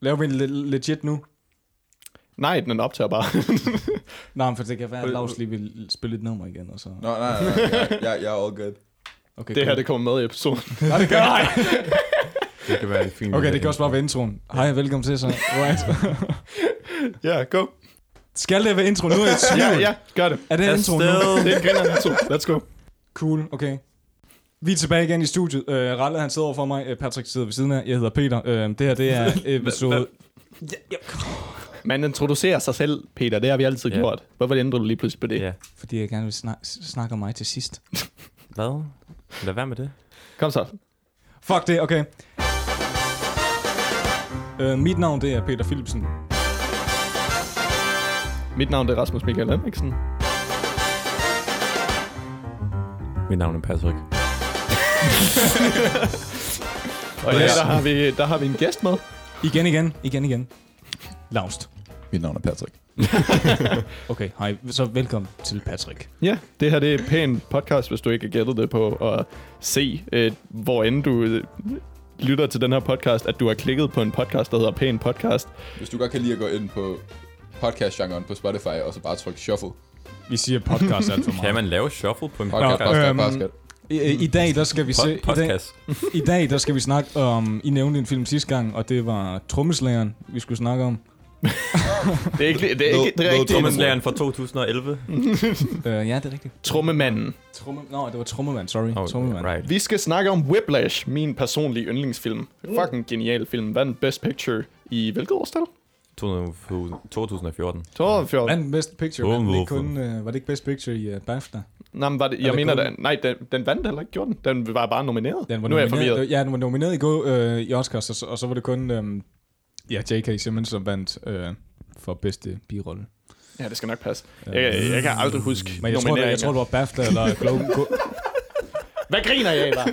Laver vi en le- legit nu? Nej, den optager bare. Nej, for det kan være, at Lars lige vil spille et nummer igen. Og så. Nå, nej, nej, nej. Jeg, jeg, jeg er all good. Okay, det her, det kommer med i episoden. Nej, det gør nej. Det kan være en fin Okay, det kan også bare være introen. Hej, velkommen til så. Right. Ja, go. Skal det være intro nu? Er jeg tvivl. Ja, ja, gør det. Er det introen nu? Det er en griner intro. Let's go. Cool, okay. Vi er tilbage igen i studiet. Uh, Ralle, han sidder over for mig. Uh, Patrick sidder ved siden af. Jeg hedder Peter. Uh, det her, det er episode... Man introducerer sig selv, Peter. Det har vi altid Ja. gjort. Hvorfor ændrer du lige pludselig på det? Ja. Fordi jeg gerne vil snak- snakke om mig til sidst. Hvad? Lad være med det. Kom så. Fuck det, okay. Uh, mit navn, det er Peter Philipsen. Mit navn det er Rasmus Michael Henriksen. Mit navn er Patrick. Og ja, der har, vi, der har vi en gæst med. Igen, igen, igen, igen. Laust. Mit navn er Patrick. Okay, hej. Så velkommen til Patrick. Ja, det her det er pæn podcast, hvis du ikke har gættet det på at se, øh, hvor end du øh, lytter til den her podcast, at du har klikket på en podcast, der hedder Pæn Podcast. Hvis du godt kan lide at gå ind på podcast-genren på Spotify, og så bare trykke shuffle. Vi siger podcast alt for meget. Kan man lave shuffle på en Podcast, podcast? podcast, øhm, podcast. I, I dag, der skal vi se... Pod- I dag, podcast. I dag, der skal vi snakke om... I nævnte en film sidste gang, og det var Trommeslageren, vi skulle snakke om. Det er ikke det er ikke det er rigtigt. Trommeslæren fra 2011. Uh, ja, det er rigtigt. Trummemanden. Tromme, Nå, det var Trommemand, sorry. Oh, Trommemand. right. Vi skal snakke om Whiplash, min personlige yndlingsfilm. Fucking genial film. Vandt Best Picture i hvilket årstal? 2014. 2014. Vandt Best Picture, ikke hvorfor? kun, uh, var det ikke Best Picture i uh, BAFTA? Nej, men var det, jeg mener, kun- den, nej, den, den vandt heller ikke, gjorde den. Den var bare nomineret. Den var nu er jeg forvirret. Ja, den var nomineret i går uh, i Oscars, og så, og så var det kun um, ja, J.K. Simmons, som vandt uh, for bedste birolle. Ja, det skal nok passe. Jeg, jeg kan aldrig huske Men jeg tror, det, jeg tror, det var BAFTA eller Globe. Hvad griner jeg af?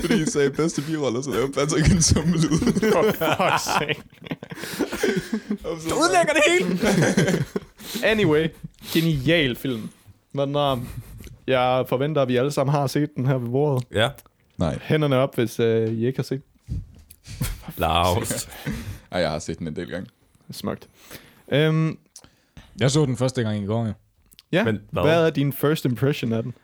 Fordi I sagde bedste birolle, så lavede Patrick en sommelyd. For fuck's sake. Du udlægger det hele! Anyway, genial film. Men uh, jeg forventer, at vi alle sammen har set den her ved bordet. Ja. Nej, Hænderne op, hvis uh, I ikke har set Laust. Ej, jeg har set den en del gange. Smukt. Um, Jeg så den første gang i går, ja. ja, Men hvad? hvad er din first impression af den?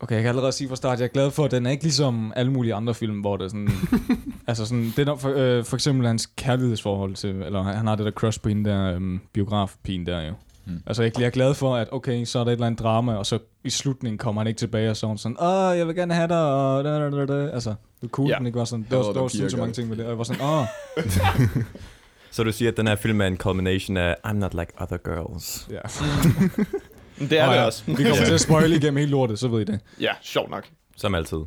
Okay, jeg kan allerede sige fra start, jeg er glad for, at den er ikke ligesom alle mulige andre film, hvor det er sådan... altså sådan, det er for, øh, for eksempel hans kærlighedsforhold til, eller han har det der crush på hende der øhm, biografpigen der jo. Hmm. Altså jeg, jeg er glad for, at okay, så er der et eller andet drama, og så i slutningen kommer han ikke tilbage, og så er hun sådan, åh, jeg vil gerne have dig, og da, da, da, da. Altså, det var cool, Ja. den ikke var sådan, var, der var sindssygt gør. mange ting med det, og jeg var sådan, åh, Så du siger, at den her film er en culmination af I'm not like other girls. ja. Men Det er det ja, også. Vi kommer til at spoile igennem hele lortet, så ved I det. Ja, sjovt nok. Som altid.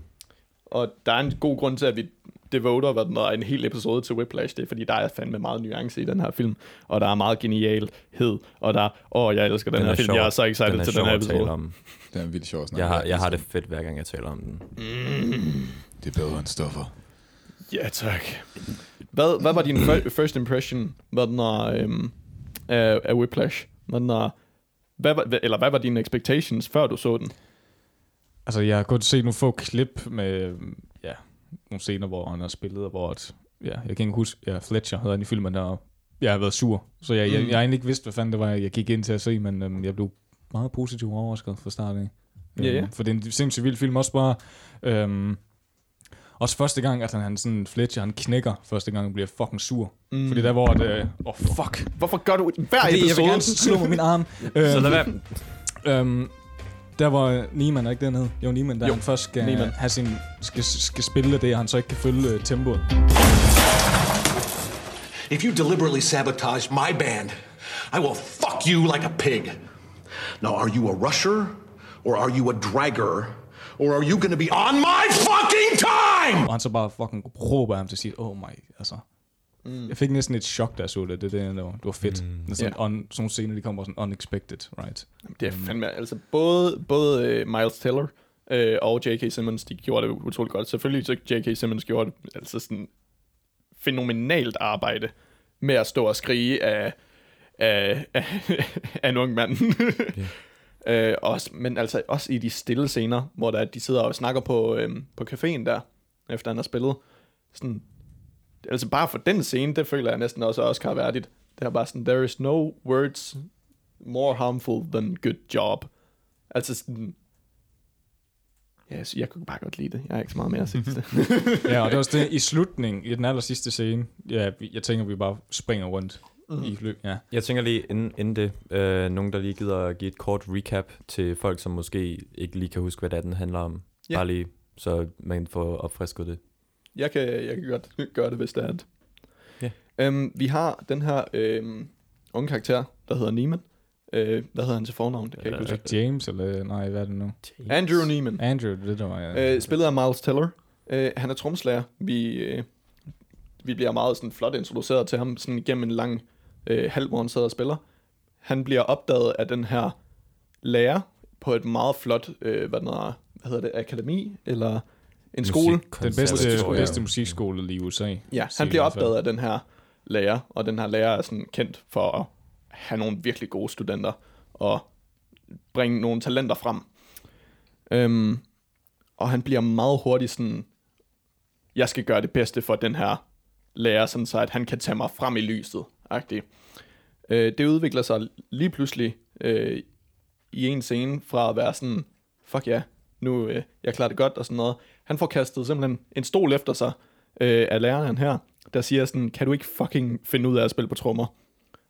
Og der er en god grund til, at vi devoter hvad den er, en hel episode til Whiplash. Det er, fordi der er fandme meget nuance i den her film. Og der er meget genialhed. Og der åh, jeg elsker den, Den her er film. sjov. Jeg er så excited Den er til den her episode. om. Det er en vildt sjov at snakke Jeg har, om. jeg har det fedt, hver gang jeg taler om den. Det er bedre end stoffer. Ja, tak. Hvad, hvad var din fir- first impression hvad den er, øhm, af, af Whiplash? Hvad den er, hvad, var- eller hvad var dine expectations, før du så den? Altså, jeg har kun set nogle få klip med, nogle scener, hvor han har spillet, og hvor, at, ja, jeg kan ikke huske, ja, Fletcher havde han i filmen, der, og jeg har været sur. Så jeg, jeg, Mm. jeg egentlig ikke vidst, hvad fanden det var, jeg gik ind til at se, men øhm, jeg blev meget positivt overrasket fra start af. Ja, ja. Øhm, For det er en sindssygt vild film, også bare, øhm, også første gang, at han, han sådan, Fletcher, han knækker første gang, og bliver fucking sur. Mm. Fordi der hvor, at, øh, oh fuck. Hvorfor gør du hver Fordi jeg vil episode? gerne slå med min arm. Så lad Øhm, være. Øhm, der var Niemann, er ikke dernede? Jo, Niemann, der Jo, han først skal, Niemann. have sin, skal, skal spille det, og han så ikke kan følge uh, tempoet. If you deliberately sabotage my band, I will fuck you like a pig. Now, are you a rusher, or are you a dragger, or are you gonna be on my fucking time? Og han så bare fucking råber ham til sidst, oh my, altså. Mm. Jeg fik næsten et chok, da jeg så det. Det, det, det, var, det var fedt. Mm. Det sådan, yeah. on, sådan nogle scener, de kommer sådan unexpected, right? Det er fandme, altså både, både uh, Miles Teller uh, og J.K. Simmons, de gjorde det utroligt godt. Selvfølgelig så J.K. Simmons gjorde det altså sådan fænomenalt arbejde med at stå og skrige af, af, af, af en ung mand. yeah. uh, også, men altså også i de stille scener, hvor der, de sidder og snakker på, øhm, på caféen der, efter han har spillet. Sådan, altså bare for den scene, det føler jeg næsten også er Oscar-værdigt. Det er bare sådan, there is no words more harmful than good job. Altså sådan, ja, yes, jeg kunne bare godt lide det. Jeg har ikke så meget mere at sige til det. Ja, og det var også det i slutningen, i den aller sidste scene. Ja, jeg tænker, vi bare springer rundt mm. i løb. Ja. Jeg tænker lige, inden, inden det, øh, nogen der lige gider at give et kort recap til folk, som måske ikke lige kan huske, hvad det er, den handler om. Ja. Bare lige, så man får opfrisket det. Jeg kan, jeg kan godt gøre det, hvis det er det. Ja. Øhm, vi har den her øhm, unge karakter, der hedder Neiman. Øh, hvad hedder han til fornavn? Det kan jeg ikke Er huske. James, eller nej, hvad er det nu? Andrew Neiman. Andrew, det der var, ja. Øh, spillet af Miles Teller. Øh, han er tromslager. Vi, øh, vi bliver meget sådan flot introduceret til ham sådan igennem en lang øh, halv, hvor han sidder og spiller. Han bliver opdaget af den her lærer på et meget flot, øh, hvad, den er, hvad hedder det, akademi, eller en skole. den bedste, Musikkonservatorium. bedste musikskole i USA. Ja, han bliver opdaget af den her lærer, og den her lærer er sådan kendt for at have nogle virkelig gode studenter og bringe nogle talenter frem. Øhm, og han bliver meget hurtigt sådan, jeg skal gøre det bedste for den her lærer, sådan så at han kan tage mig frem i lyset. -agtig. Øh, det udvikler sig lige pludselig øh, i en scene fra at være sådan, fuck ja, nu øh, jeg klarer det godt og sådan noget. Han får kastet simpelthen en stol efter sig øh, af læreren her, der siger sådan, kan du ikke fucking finde ud af at spille på trommer?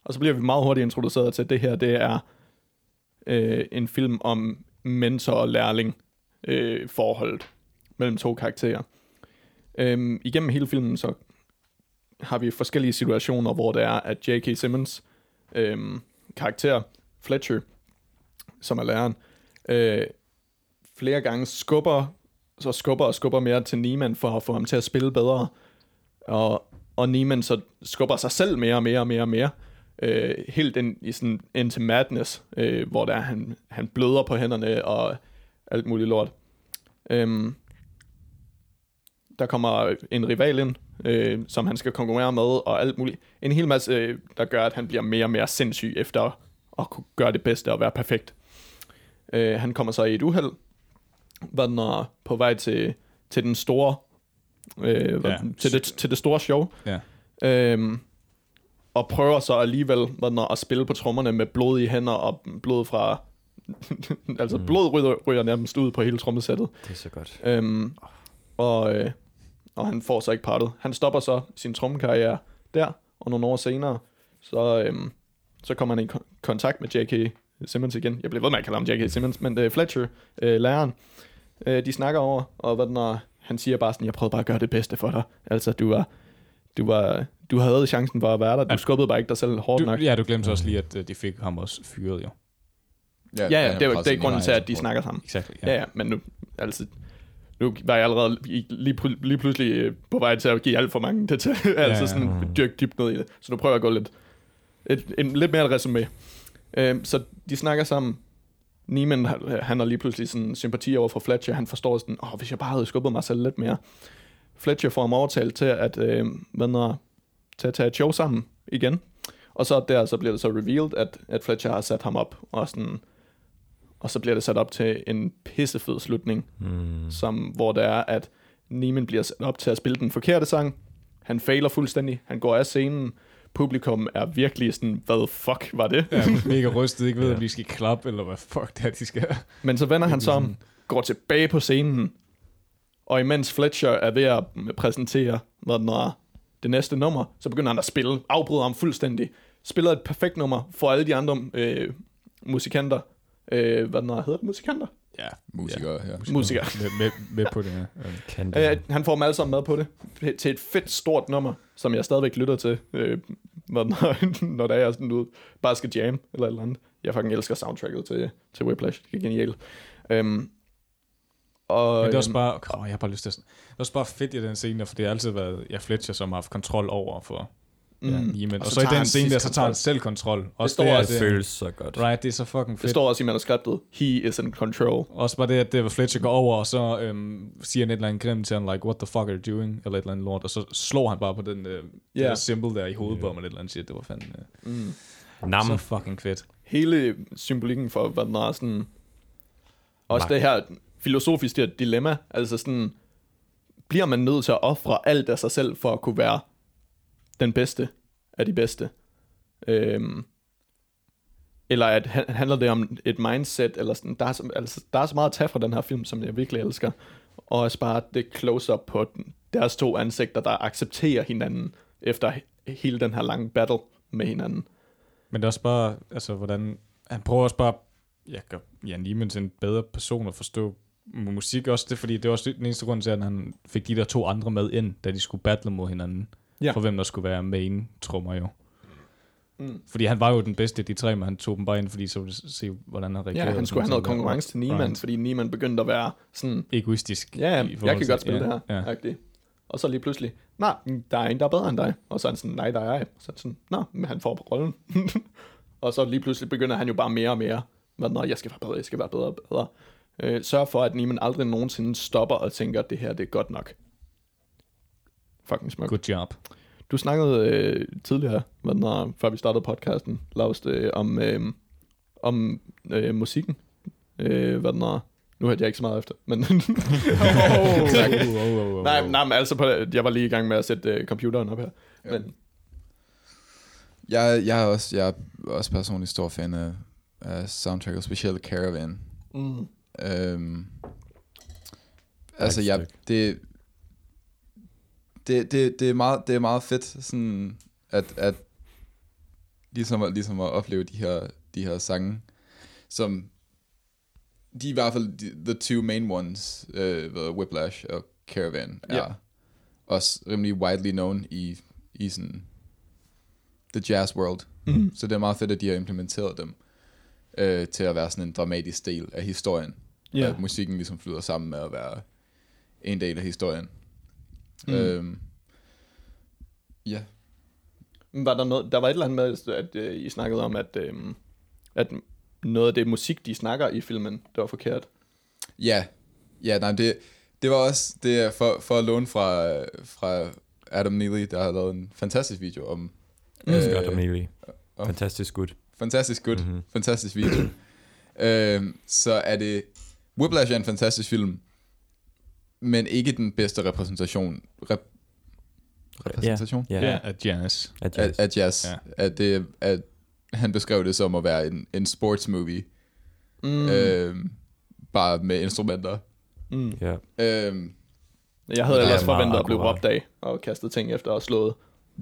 Og så bliver vi meget hurtigt introduceret til, at det her, det er øh, en film om mentor og lærling øh, forholdet mellem to karakterer. Øhm, igennem hele filmen, så har vi forskellige situationer, hvor det er, at J.K. Simmons øhm, karakter, Fletcher, som er læreren, øh, flere gange skubber, så skubber og skubber mere til Neiman for at få ham til at spille bedre. Og, og Neiman så skubber sig selv mere og mere og mere og mere. Øh, helt ind, i sådan, ind til madness, øh, hvor der han, han bløder på hænderne og alt muligt lort. Øhm, der kommer en rival ind, øh, som han skal konkurrere med, og alt muligt. En hel masse, øh, der gør, at han bliver mere og mere sindssyg efter at kunne gøre det bedste og være perfekt. Øh, han kommer så i et uheld, hvor den er på vej til, til den store, øh, hvad, Ja. til, det, til det store show. Ja. Øhm, og prøver så alligevel hvad den er, at spille på trommerne med blod i hænder og blod fra... altså mm. blod ryger, ryger nærmest ud på hele trommesættet. Det er så godt. Øhm, og, øh, og han får så ikke partet. Han stopper så sin trommekarriere der, og nogle år senere, så, øhm, så kommer han i kon- kontakt med J.K. Simmons igen. Jeg bliver ved med at kalde ham J.K. Simmons, men øh, Fletcher, øh, læreren, øh, de snakker over, og hvad når han siger bare sådan, jeg prøvede bare at gøre det bedste for dig. Altså, du var, du var, du havde chancen for at være der. Du Ja. skubbede bare ikke dig selv hårdt Du, nok. ja, du glemte også lige, at øh, de fik ham også fyret, jo. Ja, ja, det, er, jo- det er grunden til, at de snakker. sammen. Exakt. Ja, ja, men nu, altså, nu var jeg allerede lige, lige pludselig øh, på vej til at give alt for mange detaljer, altså ja. sådan dyrke dybt ned i det. Så nu prøver jeg at gå lidt, et, en, lidt mere et resume. Øhm, så de snakker sammen. Neiman, han- har lige pludselig sådan sympati over for Fletcher. Han forstår sådan, åh, hvis jeg bare havde skubbet mig selv lidt mere. Fletcher får ham overtalt til at, øh, hvad når, til at tage et show sammen igen. Og så der, så bliver det så revealed, at, at Fletcher har sat ham op, og sådan, og så bliver det sat op til en pissefed slutning, Mm. som, hvor det er, at Neiman bliver sat op til at spille den forkerte sang. Han fejler fuldstændig. Han går af scenen. Publikum er virkelig sådan, hvad fuck var det? Ja, mega rystet, ikke ved, om de skal klappe, eller hvad fuck det er, de skal. Men så vender han sig om, går tilbage på scenen, og imens Fletcher er ved at præsentere, hvad den er, det næste nummer, så begynder han at spille, afbryder ham fuldstændig, spiller et perfekt nummer for alle de andre øh, musikanter. Øh, hvad den er, hedder det musikanter? Ja, Musikere, ja. Musikere. med, med, med på det her. Ja. Kan det. Øh, han får dem alle sammen med på det, til et fedt stort nummer, som jeg stadigvæk lytter til, øh, når, når der er sådan ud, bare skal jam, eller et eller andet. Jeg fucking elsker soundtracket til, til Whiplash, det er genialt. Øhm, og, Men det er også øhm, bare, åh, jeg har bare lyst til sådan, det er også bare fedt i den scene, for det har altid været ja, Fletcher, som har haft kontrol over for ja, Mm. Neiman. Og Og, så så, i den scene der, så tager han selv kontrol. Også står det, også- Det det, føles så godt. right, det er så fucking Det fedt. står også i manuskriptet, he is in control. Også bare det, at det var Fletcher går over, og så øhm, siger han et eller andet grimt til ham, like, what the fuck are you doing? Eller et eller andet lort, og så slår han bare på den øh, yeah. der symbol der i hovedet på ham, eller et eller andet shit. Det var fandme øh, Mm. Nam. så fucking fedt. Hele symbolikken for, hvad den er sådan... Også Nej. det her filosofisk det her dilemma, altså sådan... Bliver man nødt til at ofre alt af sig selv for at kunne være den bedste af de bedste. Øhm, eller at, handler det om et mindset, eller sådan, der er, så, altså, der er så meget at tage fra den her film, som jeg virkelig elsker. Og også bare det close-up på den, deres to ansigter, der accepterer hinanden, efter hele den her lange battle med hinanden. Men det er også bare, altså, hvordan... Han prøver også bare, ja, gør Jan Niemann til en bedre person at forstå musik også. Det fordi, det er også den eneste grund til, at han fik de der to andre med ind, da de skulle battle mod hinanden. Ja. For hvem der skulle være main trommer jo. Mm. Fordi han var jo den bedste af de tre, men han tog dem bare ind, fordi så ville se, hvordan han reagerede. Ja, han skulle have noget konkurrence til Niemann, Right. fordi Niemann begyndte at være sådan, Egoistisk. ja, jeg kan til- godt spille ja, det her. Ja. Ja. Og så lige pludselig, nej, der er en, der er bedre end dig. Og så er han sådan, nej, der er jeg. Så er han sådan, nå, men han får på rollen. og så lige pludselig begynder han jo bare mere og mere, hvad når jeg skal være bedre, jeg skal være bedre og bedre. Øh, sørg for, at Niemann aldrig nogensinde stopper og tænker, at det her det er godt nok. Fucking smukt. Good job. Du snakkede øh, tidligere, hvad når, før vi startede podcasten, Lars, øh, om, øh, om øh, musikken. Øh, hvad når, nu hørte jeg ikke så meget efter, men... Oh, oh, oh, oh, nej, nej, men altså, på, jeg var lige i gang med at sætte øh, computeren op her. Ja. Men, Jeg, jeg, er også, jeg er også personligt stor fan af, af soundtracket, specielt Caravan. mm, Øhm, altså, jeg, det, det, det, det, er meget, det er meget fedt, sådan, at, at ligesom, at, ligesom at opleve de her, de her sange, som de er i hvert fald de, the two main ones, ved Whiplash og Caravan, er Ja. også rimelig widely known i, i sådan the jazz world. mm, Så det er meget fedt, at de har implementeret dem øh, til at være sådan en dramatisk del af historien. Yeah. At musikken ligesom flyder sammen med at være en del af historien. Mm. Øhm, ja. var der noget, der var et eller andet med, at øh, I snakkede om, at, øh, at noget af det musik, de snakker i filmen, det var forkert. Ja, ja nej, det, det var også det er for, for at låne fra, fra Adam Neely, der har lavet en fantastisk video om... Mm. Scott Amelie. og- Fantastisk good. Fantastisk Mhm. mm-hmm. fantastisk video. øhm, så er det... Whiplash er en fantastisk film, men ikke den bedste repræsentation. Rep, repræsentation? Ja, Ja, ja. at jazz. At Af, jazz. af jazz. Ja. At, det, at han beskrev det som at være en, en sports movie, Mm. øhm, bare med instrumenter. Mm. Ja. Øhm, Jeg havde er ellers forventet at blive råbt af og kastet ting efter og slået.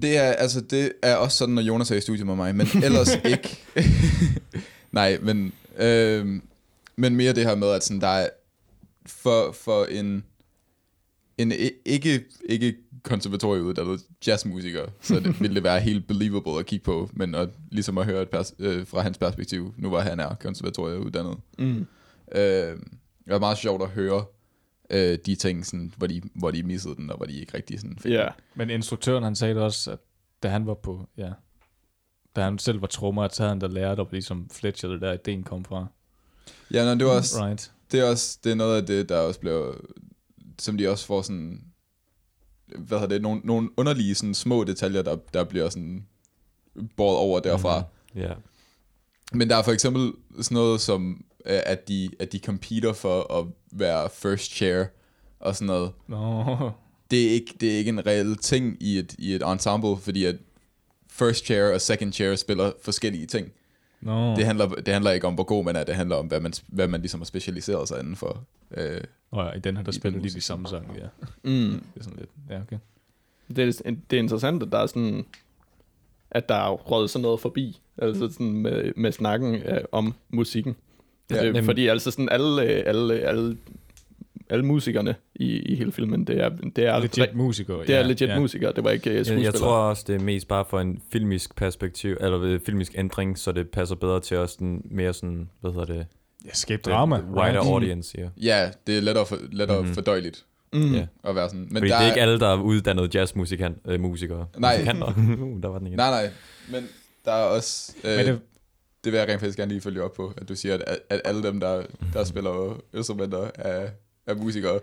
Det er, altså, det er også sådan, når Jonas er i studiet med mig, men ellers ikke. Nej, men, øhm, men mere det her med, at sådan, der er for, for en, en ikke, ikke konservatorieuddannet jazzmusiker, så det, ville det være helt believable at kigge på, men at, ligesom at høre et pers- øh, fra hans perspektiv, nu var han er konservatorieuddannet. Mm. Øh, det var meget sjovt at høre øh, de ting, sådan, hvor, de, hvor de missede den, og hvor de ikke rigtig sådan fik Ja. Men instruktøren, han sagde det også, at da han var på, ja, da han selv var trommer, så havde han da lært op, ligesom Fletcher, det der ideen kom fra. Ja, nej, det var også, Right. det er også det er noget af det, der også bliver, som de også får sådan, hvad hedder det, nogle, nogle underlige sådan små detaljer, der, der bliver sådan båret over derfra. Mm. Ja. Men der er for eksempel sådan noget som, øh, at de, at de competer for at være first chair og sådan noget. Nå, Det er ikke, det er ikke en reel ting i et, i et ensemble, fordi at first chair og second chair spiller forskellige ting. Nå. Det, handler, det handler ikke om, hvor god man er, det handler om, hvad man, hvad man ligesom har specialiseret sig inden for. Øh, Og i den her, der I spiller den de samme sange, ja. Mm. Det er sådan lidt, ja, okay. Det, er, det er interessant, at der er sådan, at der er røget sådan noget forbi, altså sådan med, med snakken øh, om musikken. Ja, Ja, øh, fordi altså sådan alle, alle, alle, alle musikerne i, i hele filmen, det er, det er, Legit musikere. det er ja, legit ja. musikere, det var ikke uh, Jeg, skuespillere. jeg tror også, det er mest bare for en filmisk perspektiv, eller øh, filmisk ændring, så det passer bedre til os den mere sådan, hvad hedder det? Ja, skabe drama. Wider right? audience, ja. ja, det er lettere, for, lettere mm-hmm. fordøjeligt Mm. ja. at være sådan. Men Fordi der det er ikke alle, der er uddannede jazzmusikere. Øh, musikere. Nej. Uh, der var den igen. Nej, nej. Men der er også... Øh, Men det, det, det vil jeg rent faktisk gerne lige følge op på, at du siger, at, at alle dem, der, der spiller instrumenter, er, er musikere.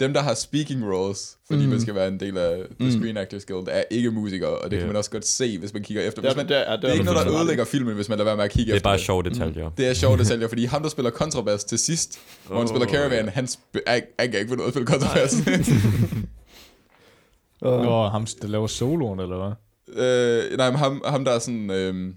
Dem, der har speaking roles, fordi mm. man skal være en del af The Screen Actors Guild, er ikke musikere, og det Ja. kan man også godt se, hvis man kigger efter. Ja, Hvis men man, det er, det det er ikke noget, der ødelægger filmen, hvis man lader være med at kigge Det er efter bare sjove detaljer. Det er sjovt detaljer, fordi ham, der spiller kontrabas til sidst, hvor han spiller Caravan, han, sp- han, han kan ikke ud af at spille kontrabas. ret. Nå, ham, der laver soloen, eller hvad? Øh, nej, men ham, ham der er sådan... Øh,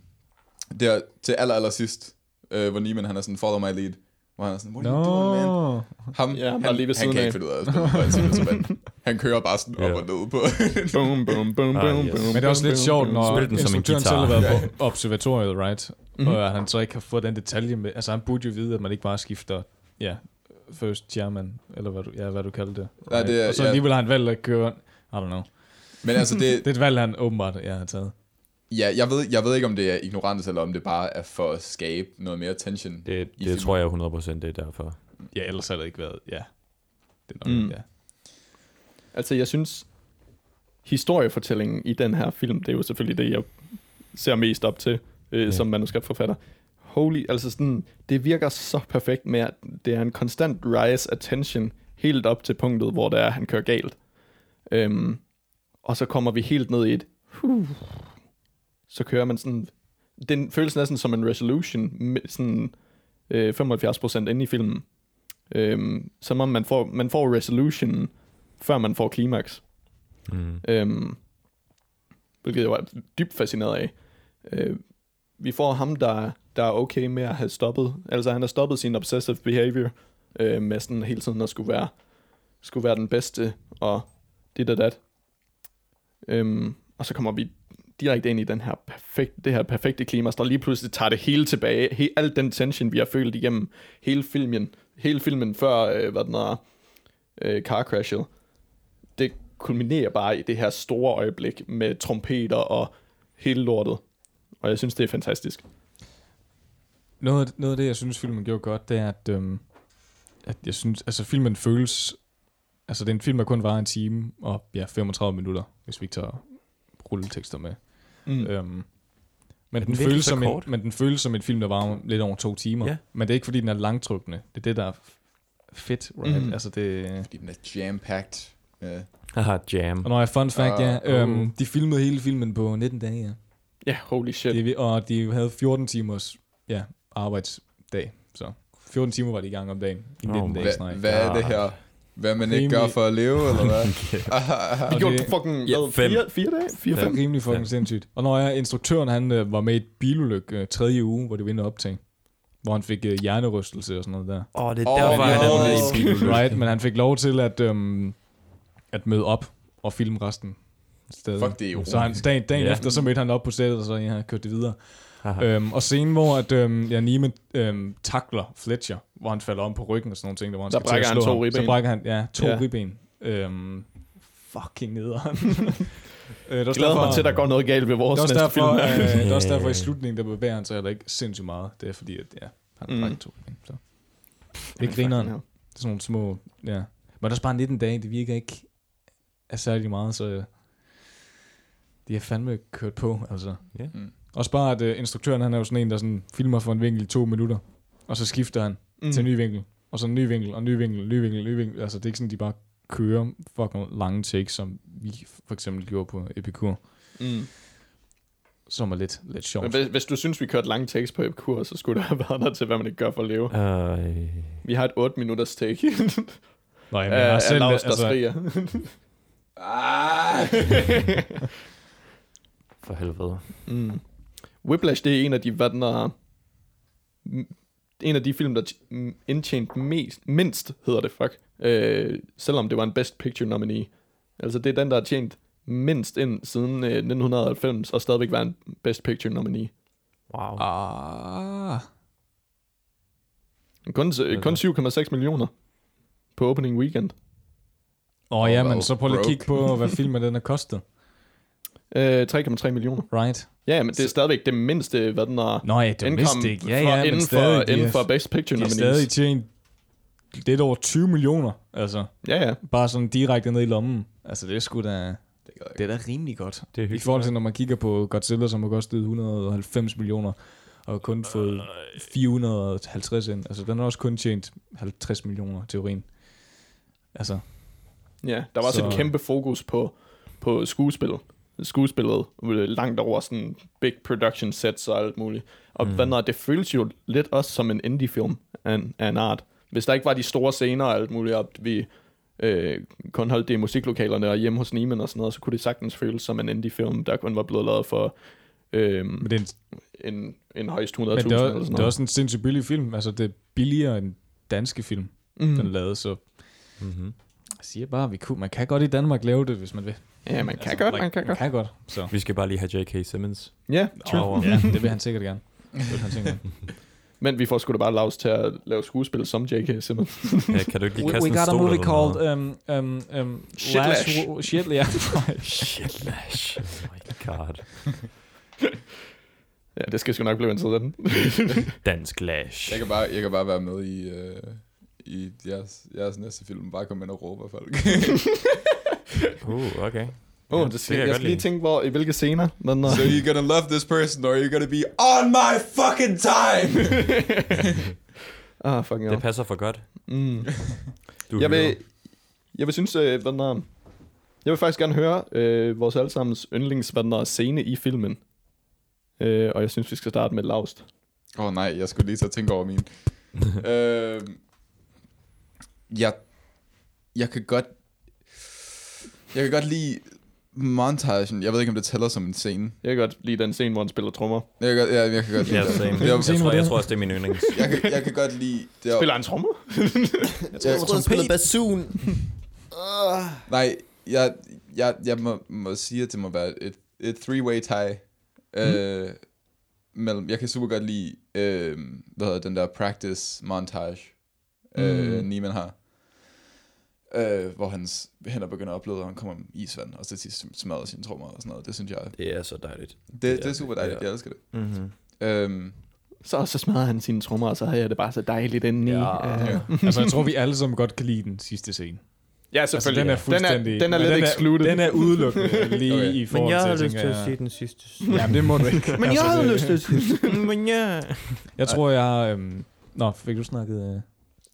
der til aller, aller sidst, øh, hvor Neiman han er sådan, follow my lead. Hvor han er sådan, what are you doing, man? Ham, Ja, han, der lige ved han siden kan af. ikke finde ud af at spille på en single Han kører bare sådan op Ja. og ned på... Boom, boom, boom, Ah, boom, yes. boom. Men det er også lidt sjovt, når Spil den som en instruktøren selv har været på observatoriet, right? Mhm. Mm-hmm. Og at han så ikke har fået den detalje med. Altså han burde jo vide, at man ikke bare skifter, ja, first chairman, eller hvad du, ja, hvad du kalder det. Nej, det er- og så ja. alligevel har han valgt at køre, I don't know. Men altså, det, Det er et valg, han åbenbart ja, har taget. Ja, jeg, ved, jeg ved ikke, om det er ignorant, eller om det bare er for at skabe noget mere tension. Det, det tror jeg 100% det er derfor. Ja, ellers har det ikke været, ja. Det er nok, mm. ja. Altså, jeg synes, historiefortællingen i den her film, det er jo selvfølgelig det, jeg ser mest op til øh, Ja. som manuskriptforfatter. Holy, altså sådan, det virker så perfekt med, at det er en konstant rise af tension, helt op til punktet, hvor det er, han kører galt. Øhm, og så kommer vi helt ned i et, huh, så kører man sådan, den føles næsten som en resolution, med sådan øh, 75% inde i filmen. Øhm, som om man får, man får resolutionen, før man får klimaks. Mm. Øhm, hvilket jeg var dybt fascineret af. Øh, vi får ham, der, der er okay med at have stoppet, altså han har stoppet sin obsessive behavior, øh, med sådan hele tiden at skulle være, skulle være den bedste, og dit og dat. Øhm, og så kommer vi direkte ind i den her perfekt, det her perfekte klima, der lige pludselig tager det hele tilbage. He, al den tension, vi har følt igennem hele filmen, hele filmen før, øh, hvad den er, øh, car crashet, det kulminerer bare i det her store øjeblik med trompeter og hele lortet. Og jeg synes, det er fantastisk. Noget, noget af det, jeg synes, filmen gjorde godt, det er, at, øhm, at jeg synes, altså filmen føles, altså det er en film, der kun var en time og ja, 35 minutter, hvis vi ikke tager rulletekster med. Mm. Øhm, men, den den føles som en, men den føles som en film, der var lidt over to timer. Ja. Men det er ikke, fordi den er langtrykkende. Det er det, der er fedt, right? Mm. Altså det... Fordi den er jam-packed. Ja. Haha, jam. Og når jeg fun fact, ja, Ah, øhm, oh. de filmede hele filmen på 19 dage, ja. Ja, holy shit. Det, vi- og de havde 14 timers ja, arbejdsdag. Så 14 timer var de i gang om dagen i Oh 19 my dage Hvad, snart. hvad er det her? Hvad man ikke Rimelig- gør for at leve, eller hvad? Vi og gjorde det- fucking Ja, hvad, fem. fire, fire dage? Fire, Det fem? rimelig fucking Ja. sindssygt. Og når jeg, instruktøren, han øh, var med i et bilulykke øh, tredje uge, hvor det var inde op til, hvor han fik øh, hjernerystelse og sådan noget der. Åh, oh, det er derfor, han er med i. Right, men han fik lov til at, øhm, at møde op og filme resten. Stedet. Fuck, det er Så han, ironisk. dagen, dagen Ja. yeah. efter, så mødte han op på stedet, og så ja, kørte det videre. Øhm, og scenen, hvor at, øhm, ja, Neiman øhm, takler Fletcher, hvor han falder om på ryggen og sådan nogle ting, der, hvor han Der skal til brækker han to ribben. Så brækker han, ja, to Ja. ribben. Øhm, fucking nederen. øh, er glæder derfor- mig til, at der går noget galt ved vores det er også næste derfor, film. øh, det er også derfor i slutningen, der bevæger han sig heller ikke sindssygt meget. Det er fordi, at ja, han har Mm. brækket to ribben. Så. Det er grineren. Det er sådan nogle små, ja. Men det er bare 19 dage, det virker ikke af særlig meget, så de er fandme kørt på, altså. Ja. Mm. Også bare, at uh, instruktøren, han er jo sådan en, der sådan filmer for en vinkel i to minutter, og så skifter han mm. til en ny vinkel, og så en ny vinkel, og en ny vinkel, ny vinkel, ny vinkel. Altså, det er ikke sådan, de bare kører fucking lange takes, som vi for eksempel gjorde på Epicur, Mm. som er lidt, lidt sjovt. Men hvis, hvis du synes, vi kørte lange takes på Epicur, så skulle det have været der til, hvad man ikke gør for at leve. Øh, Vi har et 8 minutters take Nå, jamen, af, jeg har selv, Lars, der altså, skriger. Ah! for helvede. Mm. Whiplash, det er en af de, hvad den er, en af de film, der indtjente mest, mindst, hedder det, fuck, øh, selvom det var en Best Picture nominee. Altså, det er den, der har tjent mindst ind siden øh, 1990, og stadigvæk var en Best Picture nominee. Wow. Ah, Kun, øh, kun 7,6 millioner på opening weekend. Åh oh, ja, men så prøv lige at kigge på, hvad filmen den har kostet. Øh, 3,3 millioner. Right? Ja, men det er stadigvæk det mindste, hvad den er Nå ja, det er ikke. Ja, fra, ja, men inden, stadig, for, de inden har- for Best Picture De har nominees. stadig tjent lidt over 20 millioner, altså. Ja, ja. Bare sådan direkte ned i lommen. Altså, det er sgu da... Det Det er da rimelig godt. Det er I forhold til, når man kigger på Godzilla, som har kostet 190 millioner, og kun fået 450 ind. Altså, den har også kun tjent 50 millioner, teorien. Altså, Ja, der var også Så- et kæmpe fokus på, på skuespil. Skuespillet langt over sådan big production sets og alt muligt. Og mm. hvad, det føles jo lidt også som en indie-film af en, af en art. Hvis der ikke var de store scener og alt muligt, og vi øh, kun holdt det i musiklokalerne og hjemme hos Neiman og sådan noget, så kunne det sagtens føles som en indie-film, der kun var blevet lavet for øh, Men det er, en, en, en højst 100.000 men det eller er, sådan det er noget. også en sindssygt billig film. Altså, det er billigere end danske film, mm. den lavet, så Mm-hmm. jeg siger bare, vi kunne, man kan godt i Danmark lave det, hvis man vil. Ja, man kan Altså, godt, like, man kan man godt. kan godt, så. Vi skal bare lige have J.K. Simmons. Ja, Oh, ja, det vil han sikkert gerne. Det vil han sikkert gerne. men vi får sgu da bare Lars til at lave skuespil som J.K. Simmons. Ja, kan du ikke lige we, kaste we en got a movie called um, um, um, Shitlash. Last, shit, ja. Shitlash. Oh my god. ja, det skal sgu nok blive interessant. Dansk lash. Jeg kan bare, jeg kan bare være med i, øh, i jeres, jeres næste film. Bare komme ind og råbe af folk. Uh, okay. Åh, Ja, oh, det skal, kan jeg, jeg skal lige tænke, hvor, i hvilke scener. Men, uh, so you're gonna love this person, or you're gonna be on my fucking time! ah, fucking Det passer for godt. Mm. Du Jeg vil, jeg vil synes, øh, hvad den er, jeg vil faktisk gerne høre øh, vores allesammens yndlings, hvad er, scene i filmen. Øh, og jeg synes, vi skal starte med Laust. Åh oh, nej, jeg skulle lige så tænke over min. øh, jeg, jeg kan godt... Jeg kan godt lide montagen. Jeg ved ikke, om det tæller som en scene. Jeg kan godt lide den scene, hvor han spiller trommer. Jeg kan godt, ja, jeg kan godt lide Ja, det. Jeg, Jeg, jeg, Scene, tror, hvor jeg tror også, det er min yndlings. jeg, kan, jeg kan godt lide... Det er, Spiller han trommer? jeg, jeg, spiller bassoon. Nej, jeg, jeg, jeg må, må sige, at det må være et, et three-way tie. Øh, mellem, jeg kan super godt lide, øh, hvad hedder den der practice montage, øh, Mm. Neiman har. Øh, hvor hans hænder begynder at bløde, og han kommer med isvand, og så til sidst smadrer sine trommer og sådan noget. Det synes jeg, Det er så dejligt. det, det er super dejligt. ja. Jeg elsker det. Mm-hmm. Øhm, Så, så smadrer han sine trommer, og så har jeg det bare så dejligt indeni. Ja. Øh, ja. altså, jeg tror, vi alle sammen godt kan lide den sidste scene. ja, Altså, selvfølgelig. den er fuldstændig... Den er, den er lidt excluded. Den er udelukkende lige Okay. i forhold Men jeg har til, lyst til at jeg- se den sidste. Jamen, det må du ikke. Men jeg havde det- lyst til at sige Men ja. Jeg tror, jeg har... Øhm... Nå, fik du snakket... Øh...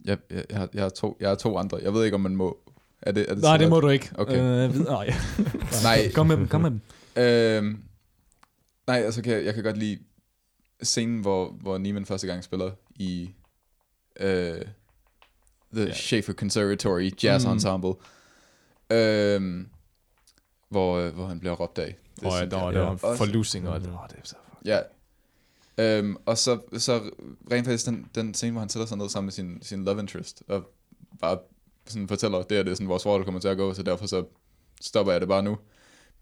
jeg, jeg, jeg, har, jeg, har to, jeg har to andre. Jeg ved ikke, om man må. Er det, er det Nej, det må du ikke. Okay. Øh, vid- nej. Nej. Kom med dem, kom med dem. Øhm, nej, altså kan, jeg- jeg kan godt lide scenen, hvor, hvor Neiman første gang spiller i øh, The Ja. Schaefer Conservatory Jazz Mm. Ensemble. Øhm, hvor, øh, hvor han bliver råbt af. Det Og synes der var, der var forlusing og alt. Mm. Åh, det er så Ja. Øhm, og så, så rent faktisk den, den scene, hvor han sætter sig ned sammen med sin, sin love interest, og bare sådan fortæller, det er det, sådan, vores forhold kommer til at gå, så derfor så stopper jeg det bare nu.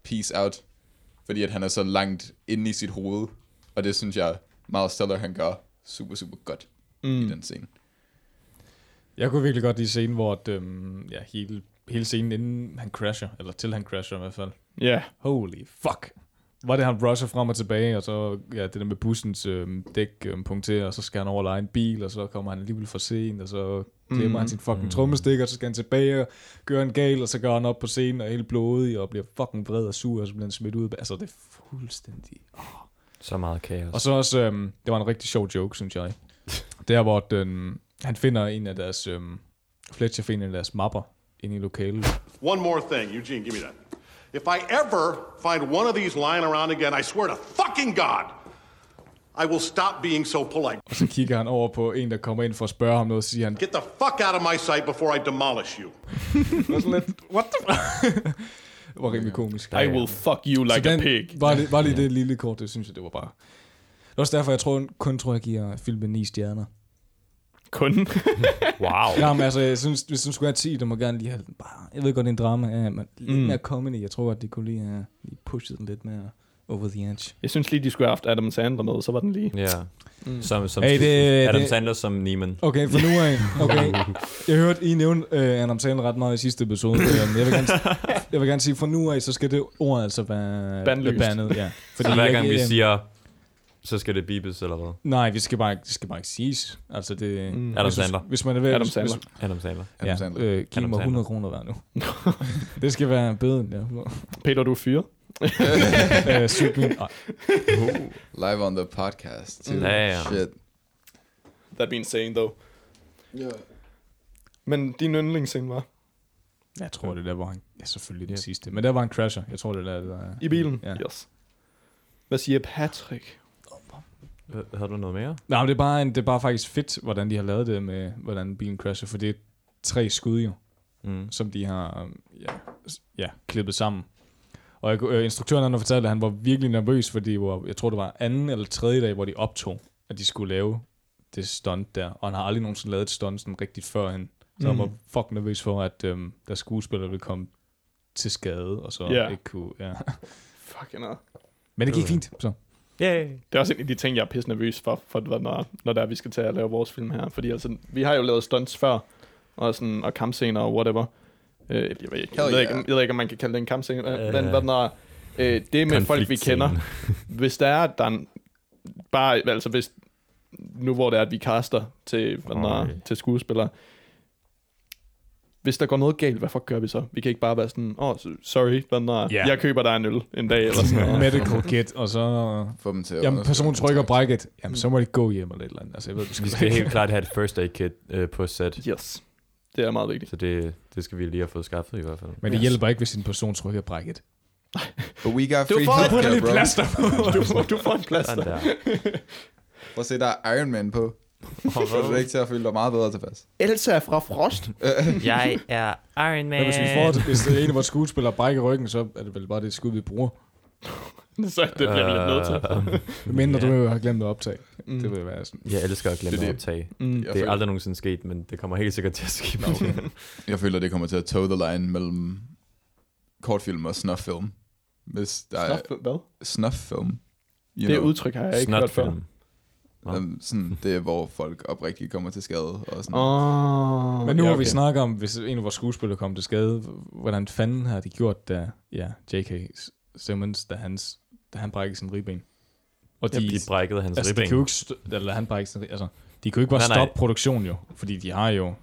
Peace out. Fordi at han er så langt inde i sit hoved, og det synes jeg, Miles Teller, han gør super, super godt mm. i den scene. Jeg kunne virkelig godt lide scenen, hvor at, øhm, ja, hele, hele scenen inden han crasher, eller til han crasher i hvert fald. Ja. Holy fuck. Var det, han rusher frem og tilbage, og så ja, det der med bussens øhm, dæk øhm, punkterer, og så skal han over og lege en bil, og så kommer han alligevel for sent, og så glemmer Mm. han sin fucking trommestik, og så skal han tilbage og gøre en gal, og så går han op på scenen og er helt blodig, og bliver fucking vred og sur, og så bliver han smidt ud. Altså, det er fuldstændig... Så meget kaos. Og så også, øhm, det var en rigtig sjov joke, synes jeg. Der hvor den, han finder en af deres, øhm, Fletcher finder en af deres mapper inde i lokalet. One more thing, Eugene, give me that. If I ever find one of these lying around again, I swear to fucking God, I will stop being so polite. Og så kigger han over på en, der kommer ind for at spørge ham noget, og siger han, Get the fuck out of my sight before I demolish you. det var sådan lidt, what the Det var rimelig komisk. I will fuck you like så a pig. Bare, lige- bare lige det lille kort, det synes jeg, det var bare... Det er også derfor, jeg tror, kun tror, jeg giver filmen 9 stjerner. Kun. Wow. Ja, men altså, jeg synes, hvis du skulle have 10, du må gerne lige have den bare... Jeg ved godt, det er en drama, ja, men lidt Mm. mere comedy. Jeg tror, at det kunne lige have lige pushet den lidt mere over the edge. Jeg synes lige, de skulle have haft Adam Sandler med, så var den lige. Ja. Mm. Som, som Hey, det- Adam det- Sandler som Neiman. Okay, for nu af. Okay. Jeg hørte, I nævnte uh, Adam Sandler ret meget i sidste episode. men jeg, vil gerne, jeg vil gerne sige, for nu af, så skal det ord altså være Bandlyst. bandet. Ja. Så hver jeg- gang vi jeg- siger, så skal det bibes, eller hvad? Nej, vi skal bare, det skal bare ikke siges. Altså det, Mm. Adam Sandler. Hvis man er ved, Adam Sandler. Hvis, Adam Sandler. Adam ja, Sandler. øh, giv Adam mig 100 kroner hver nu. det skal være bøden, ja. Peter, du er fyret. øh, sygt min. Ej, Live on the podcast. Too. Ja, ja. Shit. That being saying, though. Yeah. Men din yndlingsscene var? Jeg tror, det der var han. Ja, selvfølgelig den Ja. sidste. Men der var en crasher. Jeg tror, det der, det der I bilen? Ja. Yes. Hvad siger Patrick? Havde du noget mere? Nej, men det er, bare en, det er bare faktisk fedt, hvordan de har lavet det med, hvordan bilen crasher, for det er tre skud jo. Mm. som de har ja, ja, klippet sammen. Og jeg, øh, instruktøren han har fortalt, at han var virkelig nervøs, fordi var, jeg tror, det var anden eller tredje dag, hvor de optog, at de skulle lave det stunt der. Og han har aldrig nogensinde lavet et stunt sådan rigtigt førhen. Så han var Mhm. fucking nervøs for, at øhm, der skuespillere ville komme til skade, og så Ja. ikke kunne... Ja. Fucking. Men det gik fint, så. Yay. Det er også en af de ting, jeg er pisse nervøs for, for når, når der er, vi skal til at lave vores film her. Fordi altså, vi har jo lavet stunts før, og, sådan, og kampscener og whatever. Øh, jeg, ved, ikke- jeg, ved ikke, jeg ved ikke, om man kan kalde det en kampscene, øh, men hvad når, øh, det med folk, vi kender, hvis der er, der er en, bare, altså hvis, nu hvor det er, at vi caster til, hvad når, Okay. til skuespillere, hvis der går noget galt, hvad fuck gør vi så? Vi kan ikke bare være sådan, åh, oh, sorry, hvad når, Ja. jeg køber dig en øl en dag, eller sådan noget. Medical kit, og så... Få dem til at Jamen, personen en trykker brækket. Jamen, så må de gå hjem eller et eller andet. Altså, jeg ved, Vi skal helt klart have et first aid kit øh, på set. Yes, det er meget vigtigt. Så det, det skal vi lige have fået skaffet i hvert fald. Men det Yes. hjælper ikke, hvis en person trykker brækket. But we got Du free får- healthcare, bro. plaster på. Du, får- du får en der. der. Prøv at se, der er Iron Man på. Så er det ikke til at føle dig meget bedre tilpas. Elsa er fra Frost. Jeg er Iron Man. Men hvis, vi får, hvis det er en af vores skuespillere brækker ryggen, så er det vel bare det skud, vi bruger. så det bliver vi lidt nødt til. Øh, Mindre ja. du jo har glemt at optage. Mm. Det vil være sådan. Jeg elsker at glemme Det er at det. optage. Mm. Jeg Det er føler, aldrig nogensinde sket, men det kommer helt sikkert til at ske. jeg føler, det kommer til at toe the line mellem kortfilm og snuff-film. Hvis der er Snop, hvad? snuff-film. You Det know, udtryk har jeg ikke hørt før. Snotfilm. Nå. um, sådan, det er, hvor folk oprigtigt kommer til skade. Og sådan. Oh, Men nu har vi snakket om, hvis en af vores skuespillere kom til skade, hvordan fanden har de gjort, da ja, J.K. Simmons, da, hans, da han brækkede sin ribben? Og de, De brækkede hans altså, de ribben. kan jo ikke, eller han brækkede sin ribben, altså, de jo ikke bare Nej, nej. stoppe produktionen jo, fordi de har jo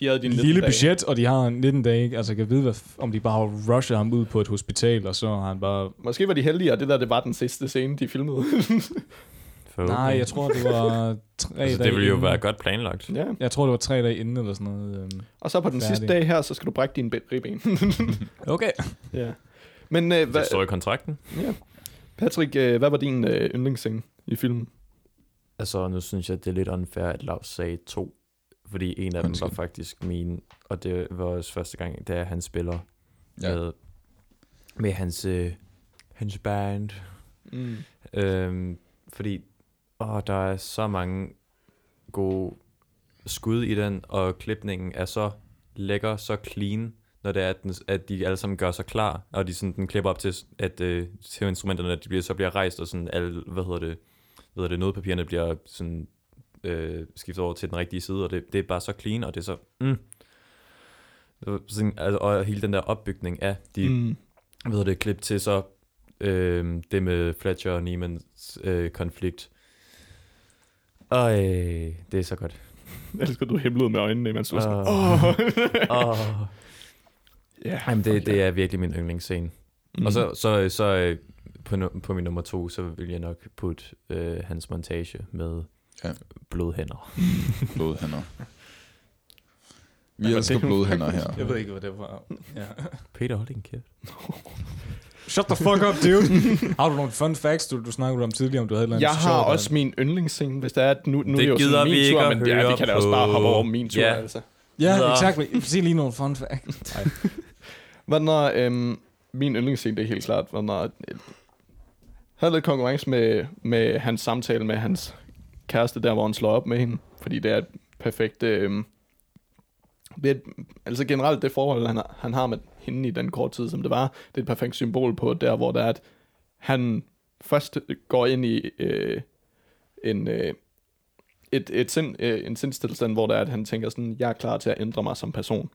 De havde din lille budget, og de har en 19 dage, ikke? altså jeg kan vide, hvad, f- om de bare har rushet ham ud på et hospital, og så har han bare... Måske var de heldige, at det der det var den sidste scene, de filmede. Forhåbentlig. Nej, jeg tror, det var tre altså, dage det ville jo inden. være godt planlagt. ja. Jeg tror, det var tre dage inden, eller sådan noget. øhm. Og så på den Færdig. sidste dag her, så skal du brække din be- ribben. Okay. ja. Men øh, Det hvad, står i kontrakten. ja. Patrick, øh, hvad var din øh, yndlingsscene i filmen? Altså, nu synes jeg, det er lidt unfair, at Lars sagde to. Fordi en af dem Undskyld. var faktisk min, og det var også første gang, da han spiller Ja. med, med hans, øh, hans band. Mm. Øhm, fordi åh, der er så mange gode skud i den, og klipningen er så lækker, så clean, når det er, at, den, at de alle sammen gør sig klar, og de sådan, den klipper op til, at øh, til instrumenterne, at de bliver, så bliver rejst, og sådan alle, hvad hedder det, hvad hedder det, nodepapirerne bliver sådan øh, skiftet over til den rigtige side, og det, det er bare så clean, og det er så, mm. Sådan, altså, og hele den der opbygning af de, Mm. hvad hedder det, klip til så øh, det med Fletcher og Neiman's øh, konflikt. Og øh, det er så godt. Jeg elsker, du himlede med øjnene, mens du var sådan, Åh. åh. Oh. Ja, Jamen, det, det er virkelig min yndlingsscene. Mm. Mm. Og så, så, så øh, på, på min nummer to, så vil jeg nok putte øh, hans montage med Ja. blodhænder. Blodhænder. Vi elsker er blodhænder her. Jeg ved ikke, hvad det var. Ja. Peter, hold din kæft. Shut the fuck up, dude. har du nogle fun facts, du, du snakkede om tidligere, om du havde et eller andet Jeg har sjovt, også min yndlingsscene, hvis det er, at nu, nu Det er det jo gider sådan vi min ikke tur, men ja, vi kan da også bare hoppe over min tur, Ja. altså. Ja, Videre. exakt. Sig lige nogle fun facts. Hvad når, øhm, min yndlingsscene, det er helt klart, hvad når, øh, havde lidt konkurrence med, med hans samtale med hans kæreste, der hvor han slår op med hende, fordi det er et perfekt, øhm, det altså generelt det forhold, han har, han har med hende i den korte tid, som det var, det er et perfekt symbol på der, hvor der er, at han først går ind i øh, en, øh, et, et sind, øh, en sindstilstand, hvor der er, at han tænker sådan, jeg er klar til at ændre mig som person.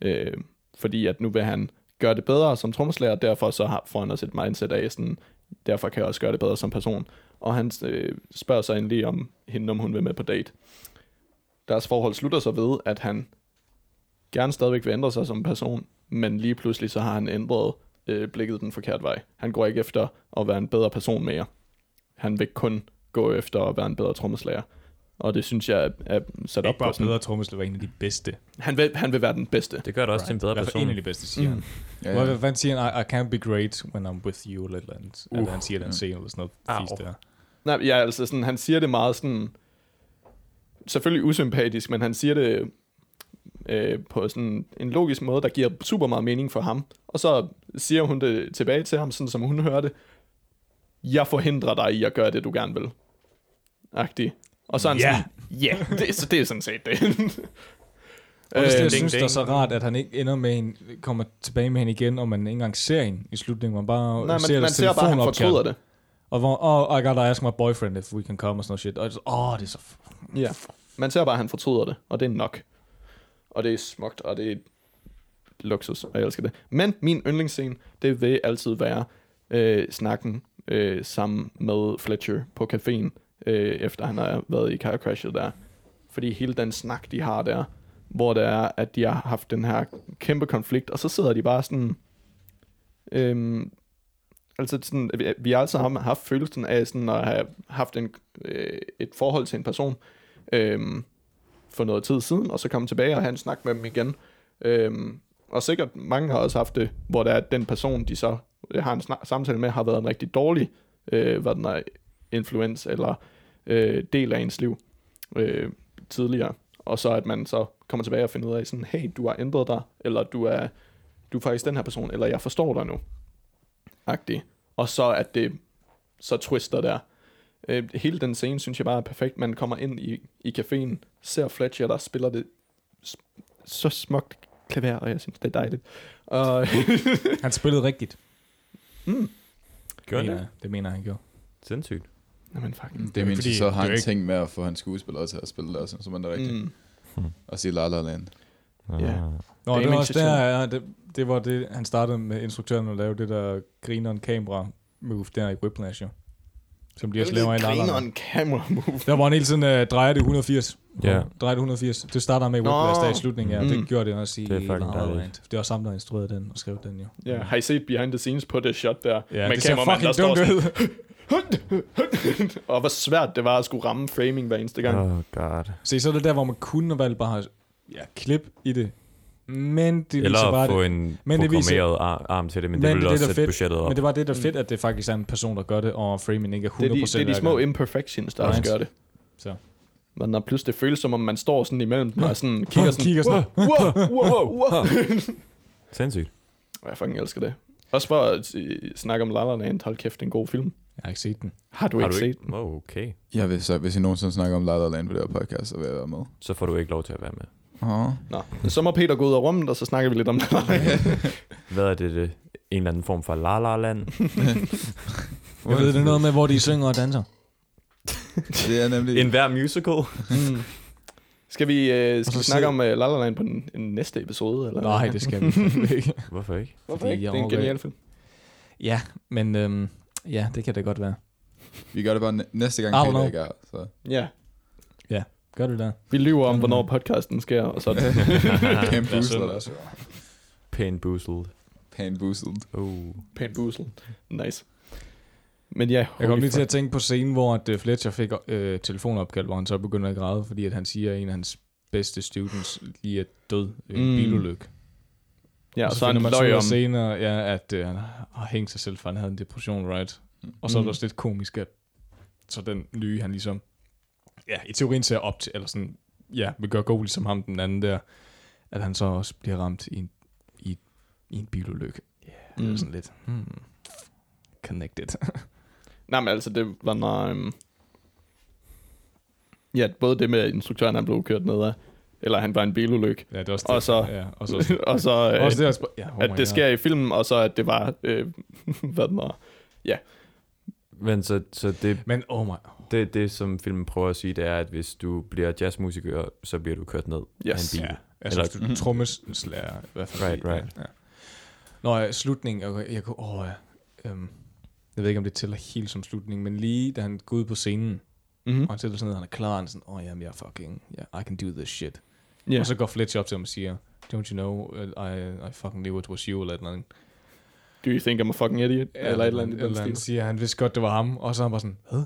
Øh, fordi at nu vil han gøre det bedre som trommeslager, derfor så har, får han også et mindset af sådan, derfor kan jeg også gøre det bedre som person. Og han øh, spørger sig endelig om hende, om hun vil med på date. Deres forhold slutter så ved, at han gerne stadigvæk vil ændre sig som person, men lige pludselig så har han ændret øh, blikket den forkerte vej. Han går ikke efter at være en bedre person mere. Han vil kun gå efter at være en bedre trommeslager. Og det synes jeg er, er sat op Ikke bare på sådan. bedre trommeslager, en af de bedste. Han vil, han vil være den bedste. Det gør det også til en bedre person. En af de bedste, siger Mm. han. Ja, Hvad, ja. hvad siger han? I, I can't be great when I'm with you, eller et eller andet. Uh. Eller han siger den scene, eller sådan noget Au. fisk der. Nej, ja, altså sådan, han siger det meget sådan, selvfølgelig usympatisk, men han siger det øh, på sådan en logisk måde, der giver super meget mening for ham. Og så siger hun det tilbage til ham, sådan som hun hører det. Jeg forhindrer dig i at gøre det, du gerne vil. Agtig. Og så er han Ja. sådan, ja, det, så det er sådan set det. Og det, Øh, jeg synes, det er så rart, at han ikke ender med hende, kommer tilbage med hende igen, og man ikke engang ser hende i slutningen. Man bare Nej, ser man, man deres ser bare, at han fortryder det. Og hvor, oh, I gotta ask my boyfriend if we can come og sådan noget shit. Og åh, oh, det er så... Ja, man ser bare, at han fortryder det, og det er nok. Og det er smukt, og det er luksus, og jeg elsker det. Men min yndlingsscene, det vil altid være øh, snakken øh, sammen med Fletcher på caféen, øh, efter han har været i car crashet der. Fordi hele den snak, de har der, hvor det er, at de har haft den her kæmpe konflikt, og så sidder de bare sådan... Øhm, altså sådan, vi, vi alle sammen haft følelsen af sådan at have haft en, øh, et forhold til en person øhm, for noget tid siden, og så komme tilbage og have en snak med dem igen. Øhm, og sikkert mange har også haft det, hvor det er, at den person, de så øh, har en snak, samtale med, har været en rigtig dårlig øh, hvad den er, influens eller øh, del af ens liv øh, tidligere. Og så at man så kommer tilbage og finder ud af sådan, hey, du har ændret dig, eller du er, du er faktisk den her person, eller jeg forstår dig nu. Agtig. Og så at det så twister der. Øh, hele den scene synes jeg bare er perfekt. Man kommer ind i, i caféen, ser Fletcher, der spiller det så smukt klaver, og jeg synes, det er dejligt. Og, Han spillede rigtigt. Gør mener, det? jeg. det mener jeg, han gjorde. Sindssygt. jamen fucking. Det er så har han ikke- tænkt med at få hans skuespillere til at spille det også, som man er rigtigt. Mm. Og sige La La Land. Ja. Nå, Det det, er det var også der, ja, det, det var det, han startede med instruktøren at lave det der grineren kamera move der i Whiplash, jo. Som de også laver i La La Land. en camera move. Der var han hele tiden uh, drejer det 180. Ja. Drejer det 180. Det starter med i. Whiplash der i slutningen, ja. Mm. Det gjorde det også i Det er fucking La La dejligt. Land. Det var også ham, der instruerede den og skrev den, jo. Ja, har I set behind the scenes på det shot der? Ja, med det ser fucking dumt ud. og hvor svært det var at skulle ramme framing hver eneste gang. Oh god. Se, så er det der, hvor man kunne valgt bare ja, klip i det. Men det Eller viser bare få det. en Men det viser- arm til det, men, Men det vil det det, også sætte fedt. budgettet op. Men det var det, der er fedt, at det faktisk er en person, der gør det, og framing ikke er 100% Det er de, det er de små imperfections, der Right. også gør det. Så. Men når pludselig det føles som om, man står sådan imellem dem og sådan kigger sådan, Kigger sådan. wow, wow, wow. Sindssygt. Jeg fucking elsker det. Også for at øh, snakke om La La Land, hold kæft, det er en god film. Jeg har ikke set den. Har du Har ikke du set ikke? Oh, okay. Jeg vil så, hvis I nogensinde snakker om La La Land på det her podcast, så vil jeg være med. Så får du ikke lov til at være med. Åh. Nå, så må Peter gå ud af rummet, og så snakker vi lidt om Land. Hvad er det, det? En eller anden form for la la land? Jeg ved, det er noget med, hvor de synger og danser. Det er nemlig... En hver musical? Mm. Skal vi, øh, skal vi snakke se- om uh, La La Land på den, den næste episode? Eller? Nej, det skal vi ikke. Hvorfor ikke? Hvorfor fordi ikke? jeg Det er en genial film. Ja, men øhm, ja, det kan det godt være. Vi gør det bare næ- næste gang, don't Peter ikke er. Så. Ja, Gør du det? vi lyver om, Mm. hvornår podcasten sker, og så Pæn boosted også. Pæn boozled. Pæn boosted. Oh. pænt busel. Nice. Men ja, Jeg kom lige til at tænke på scenen, hvor at øh, Fletcher fik øh, telefonopkald, hvor han så begynder at græde, fordi at han siger, at en af hans bedste students lige er død i en Mm. mm. bilulykke. Ja, og så, så finder han man så om, senere, ja, at øh, han har hængt sig selv, for han havde en depression, right? Og så er det Mm. også lidt komisk, at så den nye, han ligesom, ja, i teorien ser op til, eller sådan, ja, vil gøre god ligesom ham, den anden der, at han så også bliver ramt i en, i, i en bilulykke. Ja, yeah, det er Mm. sådan lidt, hmm, connected. Nej, men altså, det var når... Um, ja, både det med, at instruktøren han blev kørt ned af, eller han var en bilulykke, ja, det er også Og det. så- ja, og så, og så, øh, også det, at, ja, oh det God. sker i filmen, og så at det var, øh, hvad den var, Men så, så det, Men oh my, det, det, som filmen prøver at sige, det er, at hvis du bliver jazzmusiker, så bliver du kørt ned Yes. af en bil. Ja, altså Eller- hvis du trommeslager i hvert fald. Right, right. Ja. Nå, ja, slutningen, okay, jeg kunne, åh, ja, øhm, jeg ved ikke, om det tæller helt som slutning, men lige da han går ud på scenen, mm-hmm. og han sætter sig ned, og han er klar, og han er sådan, åh, oh, jamen, jeg er fucking, yeah, I can do this shit. yeah. Og så går Fletcher op til ham og siger, don't you know, uh, I, I fucking knew it was you, eller et eller andet. Do you think I'm a fucking idiot? Ja, eller et eller andet den eller han stil. siger, han vidste godt, det var ham, og så han bare sådan, hvad?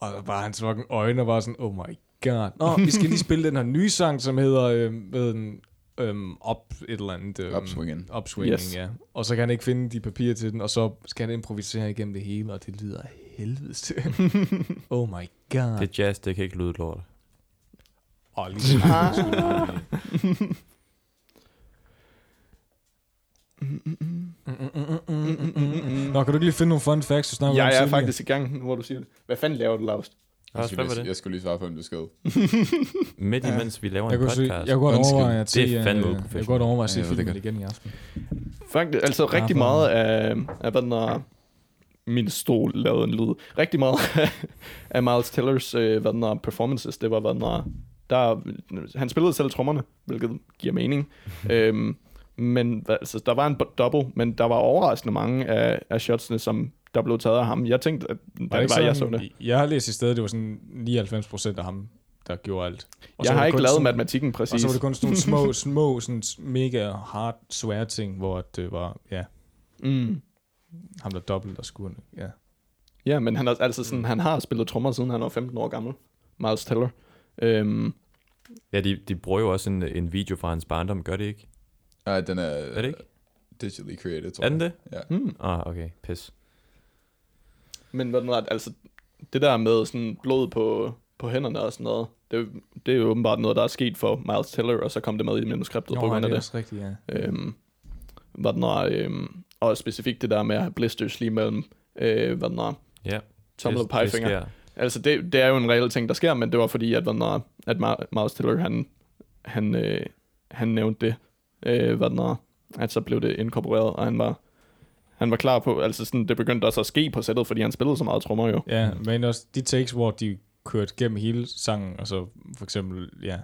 Og bare hans fucking øjne var sådan, oh my god. Nå, vi skal lige spille den her nye sang, som hedder, øh, med en, øhm, op et eller andet. Øhm, Upswingen. Upswinging, Yes. ja. Og så kan han ikke finde de papirer til den, og så skal han improvisere igennem det hele, og det lyder helvedes til. oh my god. Det er jazz, det kan ikke lyde lort. Åh, oh, lige Nå, kan du ikke lige finde nogle fun facts, du snakker om Jeg er tidligere? faktisk i gang, hvor du siger det. Hvad fanden laver du, Laust? Jeg Også, skulle, hvad var lige, det? jeg skulle lige svare på en besked. Midt imens vi laver Jeg en kunne, se, podcast. jeg kunne godt Undskyld. overveje at Det er se, fandme øh, jeg kunne uprofessionelt. godt overveje at se Ja, jeg ved det filmen igen i aften. Faktisk, altså rigtig for- meget af, af hvad den er, min stol lavede en lyd. Rigtig meget af Miles Tellers, øh, hvad den er, performances, det var, hvad den er, der, han spillede selv trommerne, hvilket giver mening. øhm, men altså, der var en double, men der var overraskende mange af, af shotsene, som der blev taget af ham. Jeg tænkte, at da det var, ikke jeg så sådan- det. Jeg har læst i stedet, det var sådan 99% af ham, der gjorde alt. Og Jeg var har det ikke lavet sådan- matematikken Og præcis. så var det kun sådan nogle små, små, sådan mega hard, svære ting, hvor det var, ja, Mm. ham der dobbelt der skulle, ja. Ja, men han, er, altså sådan, han har spillet trommer, siden han var 15 år gammel. Miles Teller. Øhm, Ja, de, de bruger jo også en, en video fra hans barndom, gør det ikke? Nej, den er, Er det ikke? digitally created, tror Er den jeg. det? Ja. hmm. Ah, okay, pis. Men hvad den er, altså, det der med sådan blod på, på hænderne og sådan noget, det, er jo- det er jo åbenbart noget, der er sket for Miles Teller, og så kom det med i manuskriptet på Nå, grund det af er det. også rigtigt, ja. Øhm, hvad den er, øhm, og specifikt det der med at have blisters lige mellem, øh, hvad den er, Ja. tommel og det- det pegefinger. sker. Altså, det, det er jo en reel ting, der sker, men det var fordi, at, hvad den er, at Ma- Miles Teller, han, han, øh, han nævnte det, øh, hvad den er, at så blev det inkorporeret, og han var, han var klar på, altså sådan, det begyndte også at ske på sættet, fordi han spillede så meget trommer jo. Ja, men også de takes, hvor de kørte gennem hele sangen, og så for eksempel, ja,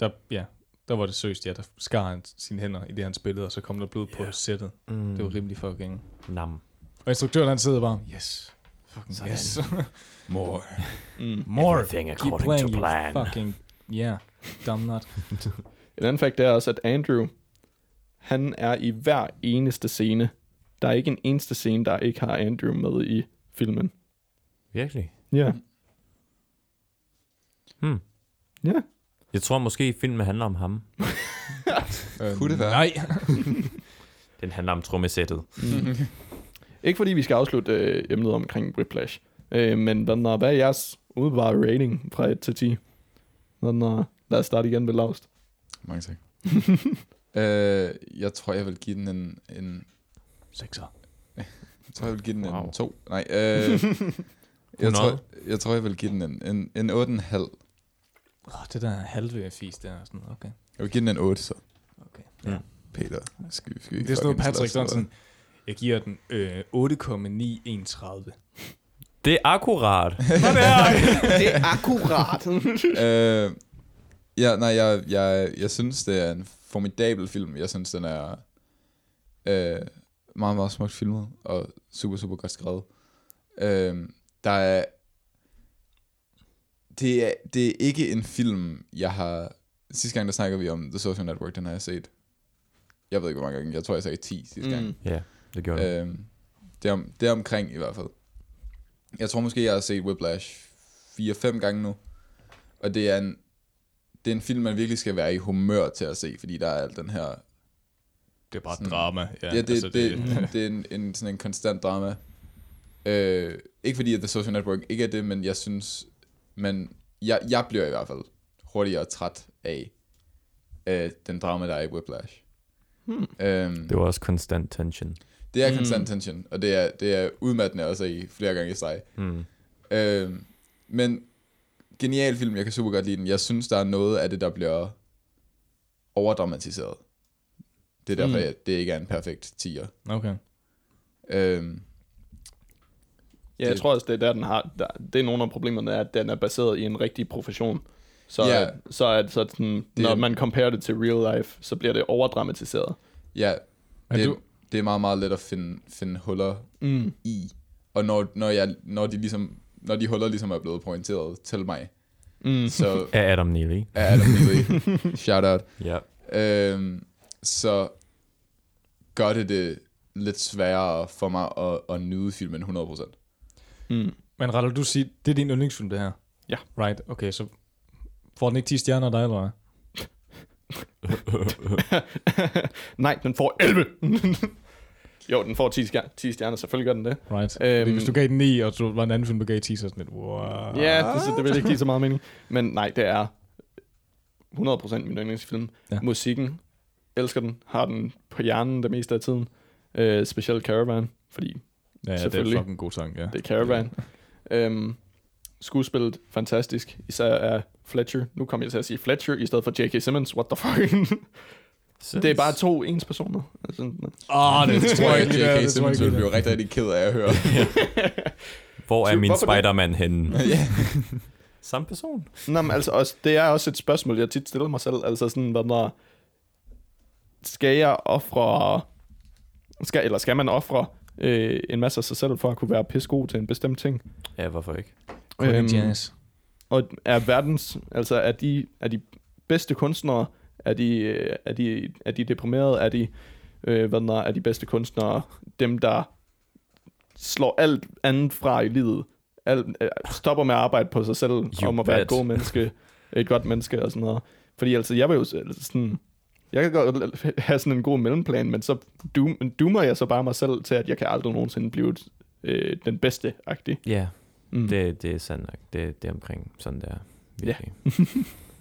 der, ja, der var det seriøst, ja, der skar han sine hænder i det, han spillede, og så kom der blod på sættet. Mm. Det var rimelig fucking... Nam. Og instruktøren, han sidder bare, yes, fucking Sådan. yes. More. Mm. More, Everything keep according playing, to you plan. fucking, yeah, dumb nut. En anden fakt er også, at Andrew, han er i hver eneste scene. Der er ikke en eneste scene, der ikke har Andrew med i filmen. Virkelig? Ja. Hmm. Ja. Jeg tror måske, filmen handler om ham. Kunne det være? Nej. Den handler om trommesættet. Ikke fordi vi skal afslutte øh, emnet omkring Whiplash. Øh, men den er, hvad er jeres udebare rating fra 1 til 10? Den er, lad os starte igen med Lost. Mange tak. øh, jeg tror, jeg vil give den en... en Sekser. jeg tror, jeg vil give den Wow. en to. Nej, øh, jeg, 100? tror, jeg tror, jeg vil give den en, en, en 8,5. Oh, det der halve fis der, er sådan, okay. Jeg vil give den en 8, så. okay. Ja. Peter, skal, skal vi Det er sådan noget Patrick Johnson. Jeg giver den øh, 8,931. Det er akkurat. det er akkurat. øh, ja, nej, jeg, jeg, jeg synes, det er en formidabel film. Jeg synes, den er øh, meget, meget smukt filmet, og super, super godt skrevet. Øh, der er... Det er, det er ikke en film, jeg har... Sidste gang, der snakkede vi om The Social Network, den har jeg set. Jeg ved ikke, hvor mange gange. Jeg tror, jeg sagde 10 sidste gang. Mm. ja, det gjorde det. Øhm, det, er om, det er omkring i hvert fald. Jeg tror måske, jeg har set Whiplash 4-5 gange nu. Og det er en, det er en film, man virkelig skal være i humør til at se, fordi der er alt den her... Det er bare Sådan- drama. Ja, Ja, det, altså, det, det, det er en, en, sådan en konstant drama. Øh, ikke fordi, at The Social Network ikke er det, men jeg synes... Men jeg, jeg bliver i hvert fald hurtigere træt af øh, den drama, der er i Whiplash. Hmm. Øhm, Det var også konstant tension. det er Mm. konstant tension, og det er, det er udmattende også i flere gange i streg. Mm. Øh, men genial film, jeg kan super godt lide den. Jeg synes, der er noget af det, der bliver overdramatiseret. Det er derfor, Mm. at det ikke er en perfekt tiger. Okay. Øh, Ja, jeg Det- tror også, det er der, den har, der, det er nogle af problemerne, er, at den er baseret i en rigtig profession. Så, Ja. så at så sådan, Det- når man comparer det til real life, så bliver det overdramatiseret. ja, Men det, du, det er meget, meget let at finde, finde huller Mm. i. Og når, når, jeg, når, de ligesom, når de huller ligesom er blevet pointeret til mig, Mm. så Af Adam Neely. er Adam Neely, shout out, Ja. øhm, så gør det det lidt sværere for mig at, at nyde filmen 100%. Mm. men Randall, du siger, det er din yndlingsfilm, det her? Ja. Right, okay, så får den ikke 10 stjerner af dig, eller hvad? Nej, den får 11. jo, den får 10, stjerner, 10 stjerner, selvfølgelig gør den det. Right. Øhm. Hvis du gav den 9, og så var en anden film, du gav 10, så sådan lidt, wow. Ja, det, det vil ikke give så meget mening. Men nej, det er 100% min yndlingsfilm. Ja. Ja. Musikken, elsker den, har den på hjernen det meste af tiden. Øh, specielt Caravan, fordi Ja, ja det er Selvfølgelig. fucking god sang, ja. det er Caravan. øhm, skuespillet, fantastisk. Især af Fletcher. Nu kommer jeg til at sige Fletcher i stedet for J.K. Simmons. What the fuck? det er bare to ens personer. Altså, Åh, oh, det, Det tror jeg ikke, det er, J.K. Simmons ikke, ville det er. blive rigtig, rigtig ked af at høre. Hvor er min? Spider-Man henne? Samme person. Nå, men altså også, det er også et spørgsmål, jeg tit stiller mig selv. Altså sådan, hvad der... Skal jeg ofre... Skal, eller skal man ofre øh, en masse af sig selv for at kunne være pissegod til en bestemt ting? Ja, hvorfor ikke? Øhm, og er verdens... Altså, er de, er de bedste kunstnere? Er de, øh, er de, er de deprimerede? Er de, øh, hvad der, er de bedste kunstnere dem, der slår alt andet fra i livet? Alt, øh, stopper med at arbejde på sig selv, You om at være et bet. godt menneske, et godt menneske og sådan noget. Fordi altså, jeg vil jo altså, sådan... Jeg kan godt have sådan en god mellemplan, men så doom, doomer jeg så bare mig selv til, at jeg kan aldrig nogensinde blive øh, den bedste-agtig. Ja, Mm. det, det er sandt nok. Det, det er omkring sådan der. Virkelig.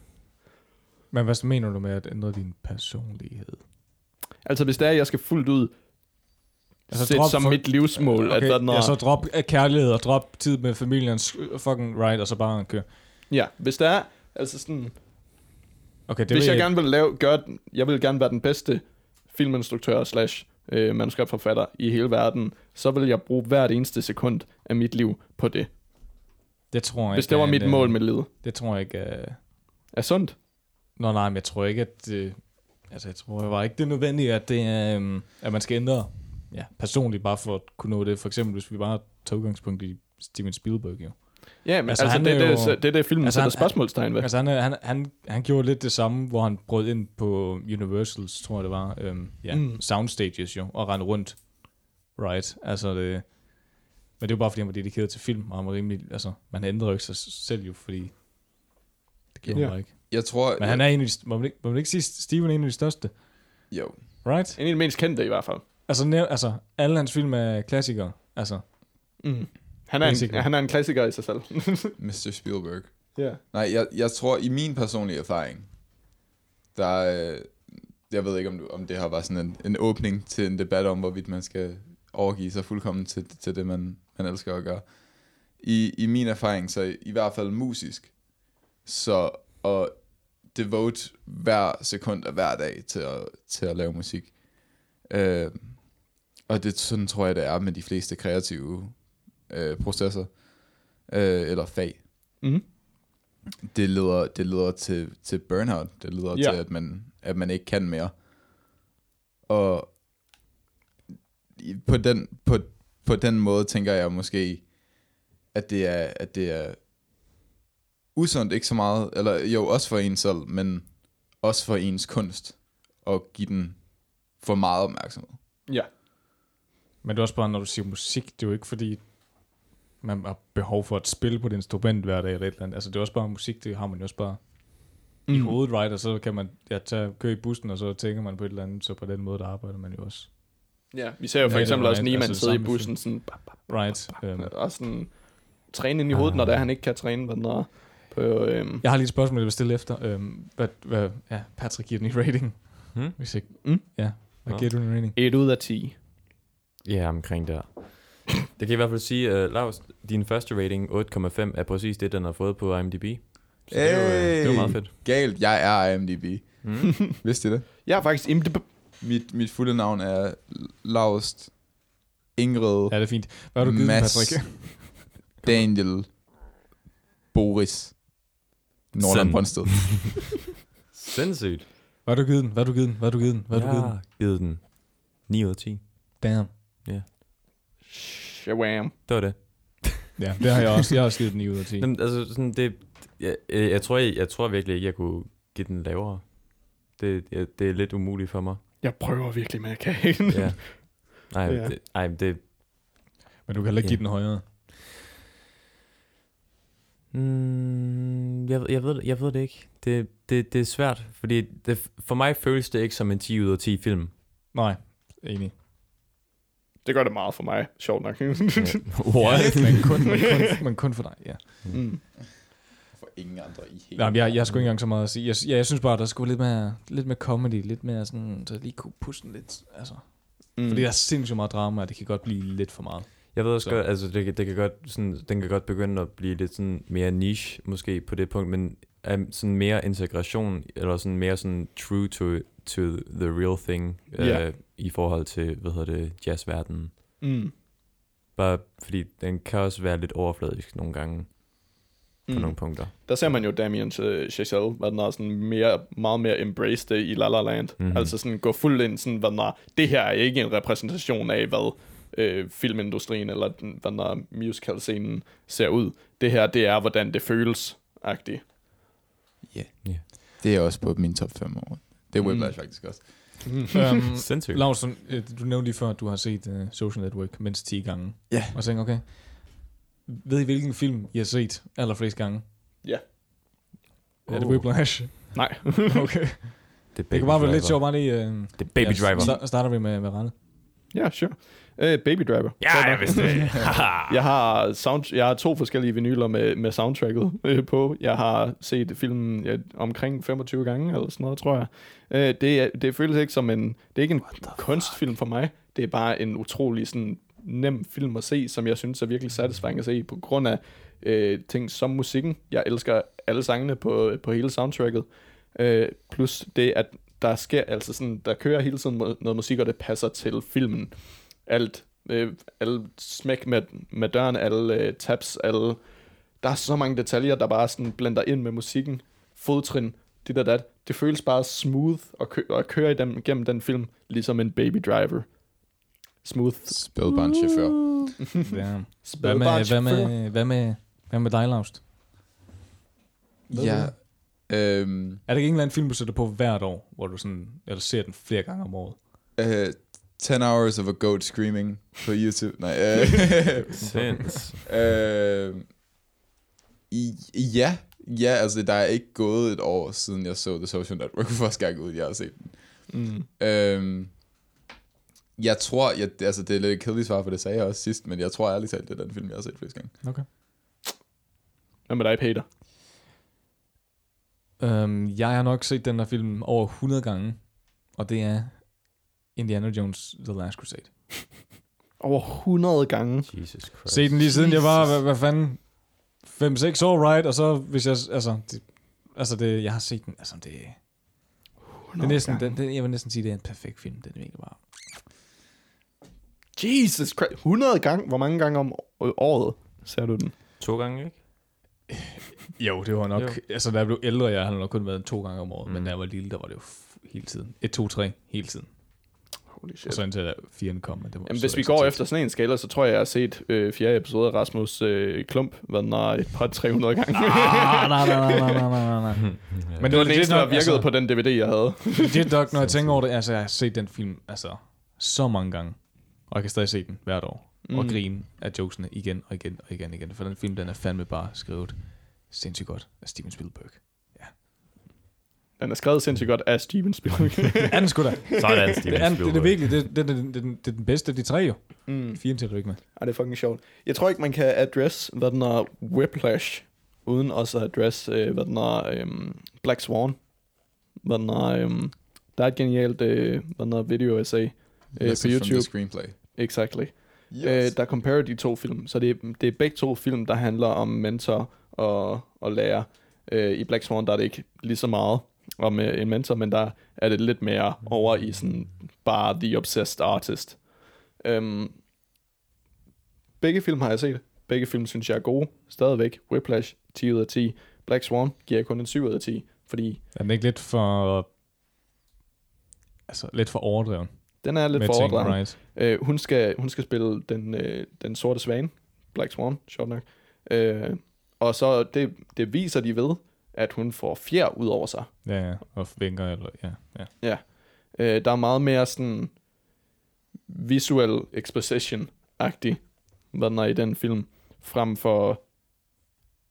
Men hvad mener du med at ændre din personlighed? Altså, hvis det er, at jeg skal fuldt ud Altså, sætte som for- mit livsmål, okay, at hvad, når, ja, så drop kærlighed og drop tid med familien, fucking right, og så bare køre. ja, hvis det er, altså sådan, Okay, det hvis vil jeg gerne vil lave, gøre, den- jeg vil gerne være den bedste filminstruktør slash øh, manuskriptforfatter i hele verden, så vil jeg bruge hvert eneste sekund af mit liv på det. det tror jeg Hvis ikke det var mit en, mål øh, med livet. Det tror jeg ikke er... Er sundt? Nå nej, men jeg tror ikke, at... Øh, altså, jeg tror bare ikke, det er nødvendigt, at, det er, øhm, at man skal ændre ja, personligt, bare for at kunne nå det. For eksempel, hvis vi bare tager udgangspunkt i Steven Spielberg, jo. Ja, men Altså, altså, han det, er det, jo- det, det er det, filmen Altså, sætter spørgsmålstegn ved. Altså, han, han, han, han gjorde lidt det samme, hvor han brød ind på Universals, tror jeg det var. Øhm, ja, Mm. soundstages jo, og rendte rundt. Right, altså det... Men det er jo bare, fordi han var dedikeret til film, og han var rimelig... Altså, man ændrer jo ikke sig selv jo, fordi... Det gjorde Ja. bare ikke. Jeg tror... Men han er en af de... Må man ikke, må man ikke sige, Steven er en af de største? Jo. Right? En af de mest kendte i hvert fald. Altså, næv, altså alle hans film er klassikere. Altså, Mm. Han, er en, han er en klassiker i sig selv. Mr. Spielberg. ja. Nej, jeg, jeg tror, i min personlige erfaring, der er, jeg ved ikke, om, du, om det har været sådan en, en åbning til en debat om, hvorvidt man skal overgive sig fuldkommen til, til det, man, man elsker at gøre. I, I min erfaring, så i, i hvert fald musisk, så at devote hver sekund af hver dag til at, til at lave musik. Øh, og det sådan tror jeg, det er med de fleste kreative øh, processer, øh, eller fag Mm. det leder, det leder til, til burnout. Det leder Ja. til, at man, at man ikke kan mere. Og på den, på, på den måde tænker jeg måske, at det er, at det er usundt, ikke så meget, eller jo, også for en selv, men også for ens kunst, at give den for meget opmærksomhed. Ja. men det er også bare, når du siger musik, det er jo ikke fordi, man har behov for at spille på et instrument hver dag eller et eller andet. Altså, det er også bare musik, det har man jo også bare mm. i hovedet, right? Og så kan man ja, tage, køre i bussen, og så tænker man på et eller andet, så på den måde, der arbejder man jo også. ja. Vi ser jo for Ja, eksempel er også right. Niemann Altså, sidde i bussen sådan, bap, bap, Right? Um, og sådan træne ind i hovedet, når det er, han ikke kan træne, hvad der på, øhm, jeg har lige et spørgsmål, jeg vil stille efter. Um, hvad, hvad, ja, Patrick giver den i rating. Hmm? Hvis ikke, Mm. ja, hvad Nå. giver du den i rating? 1 ud af 10. Ja, omkring der. Det kan i hvert fald sige, uh, Lars, din første rating, 8,5, er præcis det, den har fået på IMDb. Så det, er jo, øh, det er jo meget fedt. Galt, jeg er IMDb. Mm. Vidste I det? Jeg er faktisk IMDb. Mit, mit fulde navn er Laust Ingrid Ja, det er fint. Hvad har du givet den, Patrick? Daniel Boris Nordland Send. Brøndsted. Sindssygt. Hvad har du givet den? Hvad har du givet den? Hvad har du givet den? Hvad har du givet den? givet den 9 ud af 10. Damn. Shawam. Det var det. Ja, det har jeg også. Jeg har også givet den 9 ud af 10. Jamen, altså, sådan, det jeg, jeg, tror, jeg, jeg tror virkelig ikke, jeg kunne give den lavere. Det, jeg, det er lidt umuligt for mig. Jeg prøver virkelig, men jeg kan ikke. Ja. Nej, Ja. ja. det, ej, det, Men du kan heller ikke Ja. give den højere. Mm, jeg, ved- jeg, ved, jeg ved det ikke. Det, det, det er svært, fordi det, for mig føles det ikke som en 10 ud af 10 film. Nej, enig. Det gør det meget for mig, sjovt nok. What? men, kun, men, kun, men kun for dig, ja. mm. for ingen andre i hele Nej, jeg, jeg har sgu ikke engang så meget at sige. Jeg, ja, jeg synes bare, der skulle lidt mere, lidt mere comedy, lidt mere sådan, så jeg lige kunne puste den lidt. Altså. Mm. Fordi der er sindssygt meget drama, og det kan godt blive lidt for meget. Jeg ved også Så- godt, altså det, det kan godt, sådan, den kan godt begynde at blive lidt sådan mere niche, måske på det punkt, men um, sådan mere integration, eller sådan mere sådan true to, to the real thing, Ja. øh, i forhold til, hvad hedder det, jazzverdenen. Mm. Bare fordi den kan også være lidt overfladisk nogle gange, på Mm. nogle punkter. Der ser man jo Damien uh, Chazelle, hvad den er sådan mere, meget mere embrace det i La La Land. Mhm. Mm-hmm. Altså sådan gå fuldt ind, sådan, hvad den er, det her er ikke en repræsentation af, hvad øh, filmindustrien eller den, er, musical-scenen ser ud. Det her, det er, hvordan det føles, agtigt. Ja. Ja. Det er også på min top 5 år. Det er Mm. Whiplash faktisk også. um, Sindssygt. Larsen, øh, du nævnte lige før, at du har set uh, Social Network mindst 10 gange. Ja. Og så tænkte okay, ved I hvilken film, I har set allerflest gange? Ja. Er det. Whiplash? Nej. Okay. Det, er Det kan bare være lidt sjovt, bare lige... Uh, Det er Baby Driver. Så starter vi med, med Rane. ja, sure. Uh, Baby Driver. Ja, jeg vidste det. Jeg har, sound, jeg har to forskellige vinyler med, med soundtracket øh, på. Jeg har set filmen ja, omkring 25 gange, eller sådan noget, tror jeg. Øh, det, er- det føles ikke som en... Det er ikke en kunstfilm for mig. Det er bare en utrolig sådan, nem film at se, som jeg synes er virkelig satisfying at se, på grund af øh, ting som musikken. Jeg elsker alle sangene på, på hele soundtracket. Øh, plus det, at der sker, altså sådan, der kører hele tiden noget musik, og det passer til filmen. Alt, øh, alle smæk med, med døren, alle øh, tabs, alle... Der er så mange detaljer, der bare sådan blender ind med musikken. Fodtrin, dit og dat. Det føles bare smooth at, kø- at køre i dem, gennem den film, ligesom en baby driver. Smooth. Spædbarn chauffør. Ja. Hvad med, hvad med, hvad med, hvad med dig, Laust? Ja. Øhm, Er det ikke en eller anden film, du sætter på hvert år, hvor du sådan, eller ser den flere gange om året? øh, 10 hours of a goat screaming på YouTube. Nej, øh, Sinds. øh, i, ja, ja, altså der er ikke gået et år siden jeg så The Social Network for første gang ud, jeg har set den. Mm. Øhm, jeg tror, jeg, altså det er lidt kedeligt svar, for det sagde jeg også sidst, men jeg tror ærligt talt, det er den film, jeg har set flest gange. Okay. Hvad med dig, Peter? Um, jeg har nok set den her film over 100 gange, og det er Indiana Jones The Last Crusade. Over 100 gange. Jesus Christ. Se den lige siden jeg var, Jesus. hvad, hvad fanden, 5-6 år, right? Og så hvis jeg, altså, det, altså det, jeg har set den, altså det, det er næsten, den, den, jeg vil næsten sige, det er en perfekt film. Den er virkelig bare. Jesus Christ. 100 gange? Hvor mange gange om året ser du den? To gange, ikke? Jo, det var nok, Jo. altså da jeg blev ældre, jeg har nok kun været to gange om året, mm. men da jeg var lille, der var det jo f- hele tiden. 1, 2, 3, hele tiden. Holy shit. Og så indtil 4'eren kom. Men det var Jamen, hvis vi går efter sådan en skala, så tror jeg, jeg har set øh, fjerde episode af Rasmus øh, Klump, hvad den er et par 300 gange. Ah, nej, nej, nej, nej, nej, nej, nej. Men det var den eneste, der virkede altså, på den DVD, jeg havde. Legit nok, når jeg tænker over det, altså jeg har set den film altså så mange gange, og jeg kan stadig se den hvert år, mm. og grine af jokesene igen og igen og igen og igen, for den film, den er fandme bare skrevet sindssygt godt af Steven Spielberg. Den er skrevet sindssygt godt af Steven Spielberg. Er den sgu da? Sådan, Steven Det er, det er Spielberg. virkelig, det, det, det, det, det, det er den bedste af de tre jo. mm. Fire til du ikke med. Ej, det er fucking sjovt. Jeg tror ikke, man kan address, hvad den er Whiplash, uden også at address, øh, hvad den er øhm, Black Swan. Hvad den er, øhm, der er et genialt, øh, hvad den er video essay øh, på Message from the YouTube. screenplay. Exactly. Yes. øh, der comparer de to film. Så det, er- det er begge to film, der handler om mentor og, og lærer. Øh, I Black Swan, der er det ikke lige så meget om øh, en mentor, men der er det lidt mere over i sådan bare The Obsessed Artist. Øhm, begge film har jeg set. Begge film synes jeg er gode. Stadigvæk. Whiplash, 10 ud af 10. Black Swan giver jeg kun en 7 ud af 10, fordi Er den ikke lidt for... Altså, lidt for overdreven den er lidt for overdreven. right? Øh, hun, skal, hun skal spille den, øh, den sorte svane, Black Swan, sjovt nok. Øh, og så det, det viser de ved, at hun får fjer ud over sig. Ja, ja, og vinker, eller, ja, ja. Øh, der er meget mere sådan visual exposition-agtig, hvad den er i den film, frem for,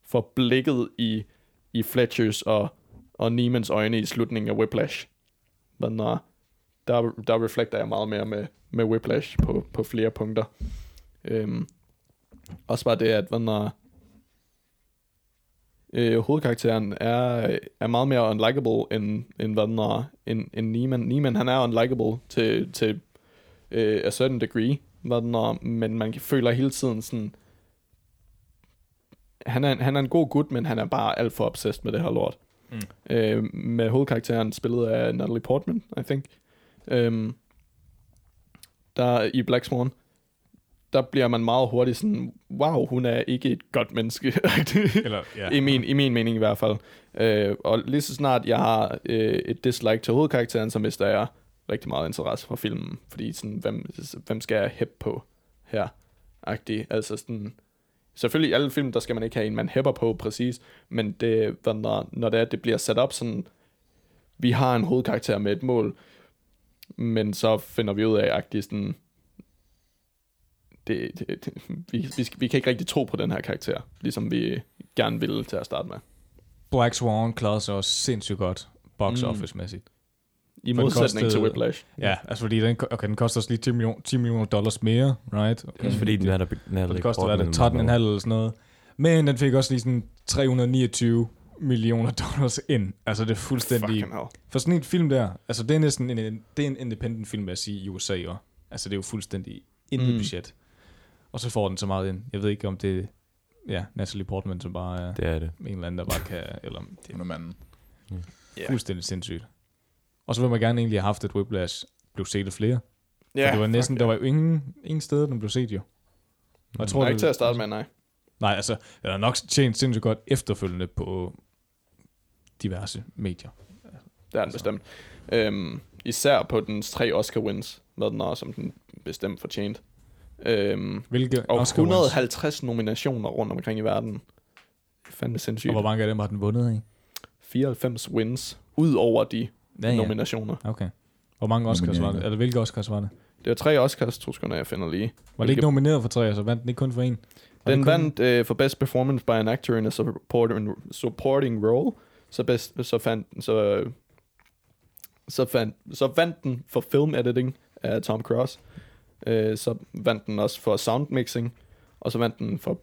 for blikket i, i Fletchers og, og Neiman's øjne i slutningen af Whiplash. Hvad den er, der, der reflekter jeg meget mere med, med Whiplash på, på flere punkter. Øhm, også bare det, at hvad den er, øh, hovedkarakteren er, er meget mere unlikable end, end hvad den er, end, end Neiman. Neiman, han er unlikable til, til øh, a certain degree, hvad den er, men man føler hele tiden sådan, han er, han er en god gut, men han er bare alt for obsessed med det her lort. Mm. Øh, med hovedkarakteren spillet af Natalie Portman, I think. Øhm, der i Black Swan, der bliver man meget hurtigt sådan, wow, hun er ikke et godt menneske. Eller, ja. I, min, I min mening i hvert fald. Øh, og lige så snart jeg har øh, et dislike til hovedkarakteren, så mister jeg rigtig meget interesse for filmen. Fordi sådan, hvem, hvem skal jeg hæppe på her? Agtig. Altså sådan, selvfølgelig i alle film, der skal man ikke have en, man hæpper på præcis, men det, når, når det er, det bliver sat op sådan, vi har en hovedkarakter med et mål, men så finder vi ud af, at sådan, det, det, det, vi, vi, vi kan ikke rigtig tro på den her karakter, ligesom vi gerne ville til at starte med. Black Swan klarede sig også sindssygt godt box Mm. office-mæssigt. I den modsætning kostede- til Whiplash. Ja, altså fordi den, okay, den koster også lige 10 millioner, 10 millioner dollars mere, right? Okay. Også fordi den er der Og Natalie det koster, hvad er det, 13,5 med. eller sådan noget. Men den fik også lige sådan 329 millioner dollars ind. Altså det er fuldstændig... For sådan en film der, altså det er næsten en, det er en independent film, vil jeg sige, i USA jo. Altså det er jo fuldstændig intet mm. budget. Og så får den så meget ind. Jeg ved ikke, om det ja, Natalie Portman, som bare er Det er det. en eller anden, der bare kan... Eller om det er manden. er fuldstændig sindssygt. Og så vil man gerne egentlig have haft, at Whiplash blev set af flere. Ja, For det var næsten, fuck der var jo ingen, ingen steder, den blev set jo. Og jeg Tror tror, ikke til at starte med, nej. nej, altså, den har nok tjent sindssygt godt efterfølgende på diverse medier. Det er den bestemt. Øhm, især på dens tre Oscar wins, hvad den er, som den bestemt fortjent. Øhm, Hvilke og Oscar wins? 150 nominationer rundt omkring i verden. Det er fandme sindssygt. Og hvor mange af dem har den vundet i? 94 wins, ud over de Ja, ja, nominationer. Okay. Hvor mange Oscars var det? Eller hvilke Oscars var det? Det var tre Oscars, tror jeg, jeg finder lige. Var det ikke nomineret for tre, så vandt den ikke kun for en? Var Den kun- vandt øh, for Best Performance by an Actor in a Supporting, supporting Role. Så, bedst, så, fandt, så, så, fandt, så vandt den for Film Editing af Tom Cruise. Øh, så vandt den også for Sound Mixing. Og så vandt den for...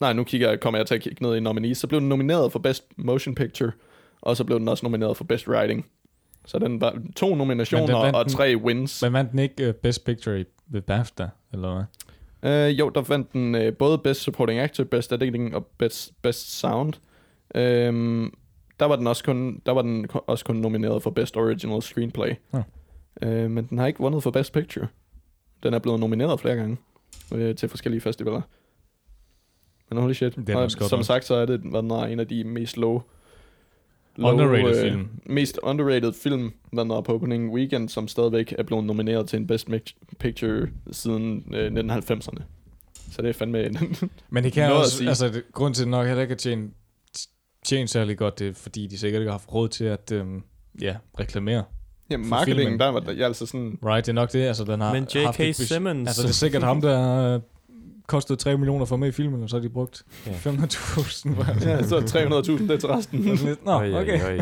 Nej, nu kigger jeg, kommer jeg til at kigge ned i nominees. Så blev den nomineret for Best Motion Picture. Og så blev den også nomineret for Best Writing. Så den var to nominationer og den- tre wins. Men vandt den ikke uh, Best Picture i- ved BAFTA, eller hvad? Øh, jo, der vandt den øh, både Best Supporting Actor, Best Editing og Best, best Sound. Øhm, der var den også kun, der var den også kun nomineret for Best Original Screenplay. Ja. Øh, men den har ikke vundet for Best Picture. Den er blevet nomineret flere gange øh, til forskellige festivaler. Men holy shit. Det er og som nok. sagt, så er det hvad den er, en af de mest low, Underrated film. Mest underrated film, den er på opening weekend, som stadigvæk er blevet nomineret til en Best Picture siden øh, 1990'erne. Så det er fandme en... Men det kan at også, altså det, grund til, at nok heller ikke har tjent, tjent særlig godt, det er, fordi de sikkert ikke har haft råd til at øhm, ja, reklamere. Ja, For marketing, filmen. der var der, jeg altså sådan... Right, det er nok det, altså den har Men J.K. Simmons. Altså det er sikkert ham, der øh, kostede 3 millioner for med i filmen, og så har de brugt Ja. 500.000. for- Ja, så 300.000, det er til resten. Nå, okay. øj.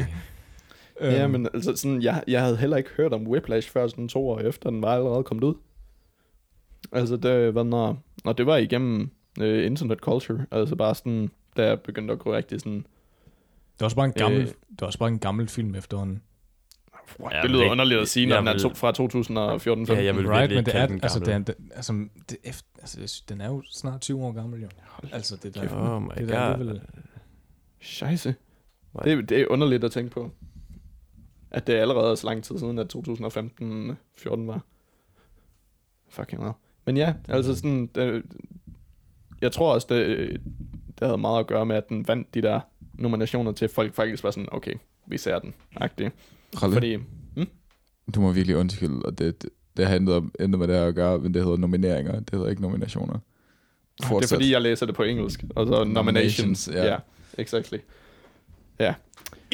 ja, Øhm, men altså sådan, jeg, jeg havde heller ikke hørt om Whiplash før sådan to år efter, den var allerede kommet ud. Altså, det var når, og det var igennem øh, internet culture, altså bare sådan, da jeg begyndte at gå rigtig sådan, Det er også bare en gammel, Øh. det er også bare en gammel film efterhånden. Ja, det lyder rigtig- underligt at sige, når den er to, fra 2014 Ja, jeg vil right, men det er, den altså, det gammel. er, det, altså, det, efter, altså, den er jo snart 20 år gammel, jo. Altså, det der, Oh my det der god. alligevel- Scheisse. Det, det er underligt at tænke på. At det er allerede så lang tid siden, at 2015-14 var. Fucking hell. Men ja, altså sådan... Det, jeg tror også, det, det havde meget at gøre med, at den vandt de der nominationer til, folk faktisk var sådan, okay, vi ser den. Agtig. Ralle, Fordi, du må virkelig undskylde, og det, det, det har intet, om- intet med det her at gøre, men det hedder nomineringer, det hedder ikke nominationer. det er fordi, jeg læser det på engelsk. Og så nominations. Ja. Ja, yeah, exactly. Ja.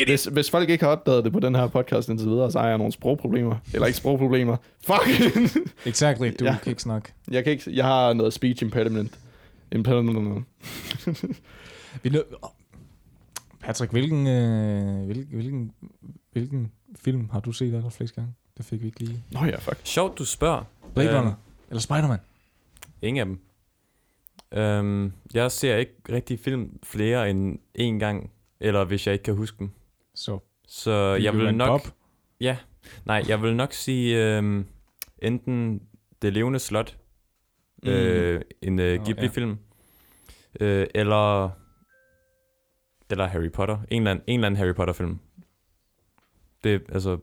Hvis, hvis folk ikke har opdaget det på den her podcast indtil videre, så har jeg nogle sprogproblemer. Eller ikke sprogproblemer. Fuck! Exactly, du Ja. kan ikke snakke. Jeg, kan ikke, jeg har noget speech impediment. Impediment. Vi. Åh. Patrick, hvilken, øh, hvilken, hvilken, hvilken film har du set allerflest gange? Det fik vi ikke lige. Nå ja, fuck. Sjovt, du spørger. Blade Øhm, Runner? Eller Spider-Man? Ingen af dem. Øhm, jeg ser ikke rigtig film flere end én gang, eller hvis jeg ikke kan huske dem. Så Så jeg vil nok... Bob. Ja, nej, jeg vil nok sige øhm, enten Det levende slot, mm. øh, en øh, Ghibli-film, øh, eller, eller Harry Potter. En eller anden, en eller anden Harry Potter-film. Det, altså,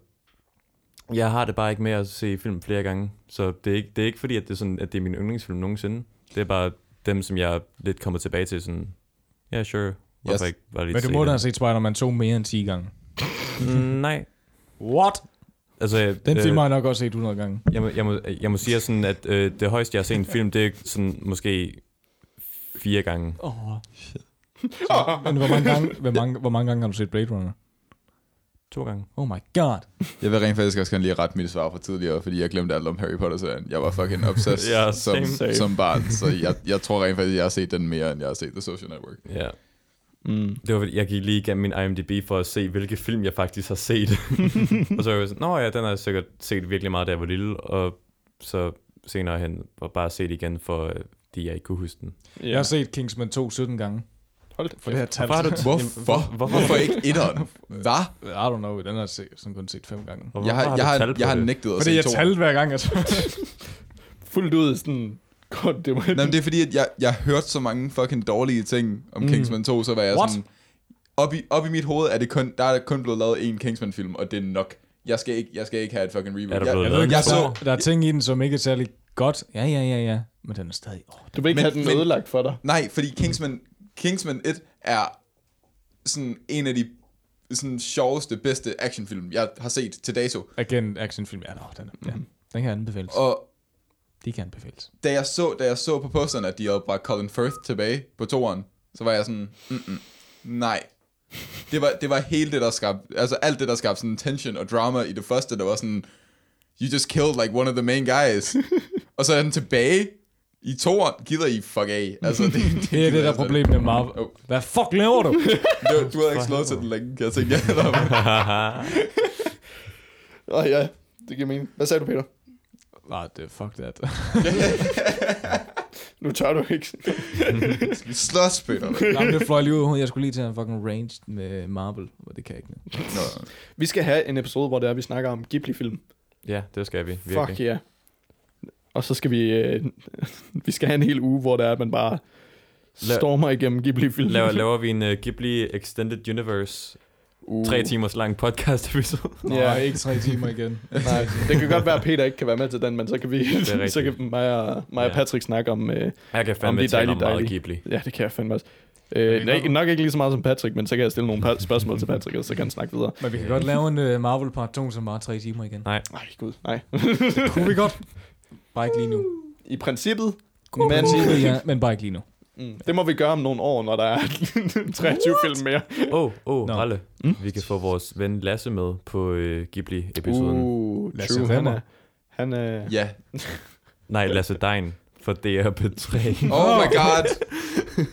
jeg har det bare ikke med at se film flere gange, så det er ikke, det er ikke fordi, at det, er sådan, at det er min yndlingsfilm nogensinde. Det er bare dem, som jeg lidt kommer tilbage til sådan, ja, yeah, sure, hvorfor Yes. ikke bare lige Men du må da have set Spider-Man 2 mere end 10 gange. Mm, nej. What? Altså, Den øh, film har jeg nok også set 100 gange. Jeg må, jeg må, jeg må sige sådan, at øh, det højeste, jeg har set en film, det er sådan måske fire gange. Oh. Men hvor mange, gange, hvor, mange, hvor mange gange har du set Blade Runner? To gange. Oh my god. Jeg vil rent faktisk også gerne lige rette mit svar fra tidligere, fordi jeg glemte alt om Harry Potter-serien. Jeg var fucking obsessed Ja, som, same. Som barn, så jeg, jeg tror rent faktisk, jeg har set den mere, end jeg har set The Social Network. Ja. Mm. Det var, jeg gik lige igennem min IMDb for at se, hvilke film jeg faktisk har set. og så var jeg sådan, nå ja, den har jeg sikkert set virkelig meget, da jeg var lille, og så senere hen var bare set igen, for øh, de jeg ikke kunne huske den. Jeg har set Kingsman 2 17 gange. Hold For det her tal. Hvorfor har du Hvorfor? hvorfor- Hvorfor ikke etteren? Hvad? I don't know, den har jeg set, sådan kun set fem gange. Hvorfor Jeg har, du jeg har, jeg har det? nægtet at Fordi se jeg toeren. talte hver gang, altså. Fuldt ud sådan... God, det var... Nej, men det er fordi, at jeg, jeg har hørt så mange fucking dårlige ting om Mm. Kingsman 2, så var jeg What? sådan... Op i, op i mit hoved er det kun, der er kun blevet lavet én Kingsman-film, og det er nok. Jeg skal ikke, jeg skal ikke have et fucking reboot. Er der jeg, blevet Jeg en jeg der, så- der er ting i den, som ikke er særlig godt. Ja, ja, ja, ja. Men den er stadig... Oh, Du vil ikke Men- have den ødelagt for dig. Nej, fordi Kingsman, Kingsman 1 er sådan en af de sådan sjoveste, bedste actionfilm, jeg har set til dato. again, actionfilm. Ja, no, den, er, ja, den kan anbefales. Og De kan anbefales. da jeg så, da jeg så på posteren, at de havde bragt Colin Firth tilbage på toeren, så var jeg sådan, Mm-mm, nej. Det var, det var hele det, der skabte, altså alt det, der skabte sådan tension og drama i det første, der var sådan, you just killed like one of the main guys. og så er den tilbage i toeren, gider I fuck af. Altså, det, det, Det er det, der er jeg problemet med Marvel. Oh. Hvad fuck laver du? Du, du havde ikke slået til den længe, kan jeg tænke. Åh oh, ja, det giver mening. Hvad sagde du, Peter? Nej, det fuck that. Nu tør du ikke. Vi slås, Peter. Nej, det fløj lige ud. Jeg skulle lige til en fucking range med Marvel, og det kan jeg ikke. Nå. Vi skal have en episode, hvor det er, vi snakker om Ghibli-film. Ja, det skal vi. Virkelig. Fuck ja. Yeah. Og så skal vi... Øh, vi skal have en hel uge, hvor det er, at man bare La- stormer igennem Ghibli-film. Laver, laver vi en uh, Ghibli Extended Universe uh. tre timers lang podcast episode. Nå, Ja. ikke tre timer igen. Nej, det kan godt være, at Peter ikke kan være med til den, men så kan vi, så kan mig og, mig og Ja. Patrick snakke om... Øh, Jeg kan Om det er tale meget dejligt. Ghibli. ja, det kan jeg fandme også. Øh, nej, godt- nok ikke lige så meget som Patrick, men så kan jeg stille nogle spørgsmål til Patrick, og så kan han snakke videre. Men vi kan godt lave en uh, Marvel part 2, som bare tre timer igen. Nej, Nej, gud, nej. Kunne vi godt. Bare ikke lige nu. I princippet, Men, men princippet, ja, men bare ikke lige nu. mm, det må vi gøre om nogle år, når der er 23 film mere. Åh, oh, oh, Nå. Ralle. Mm? Vi kan få vores ven Lasse med på øh, Ghibli-episoden. Uh. Lasse true, han er, han er, Ja. Nej, Lasse Dein for DR3. Oh my god.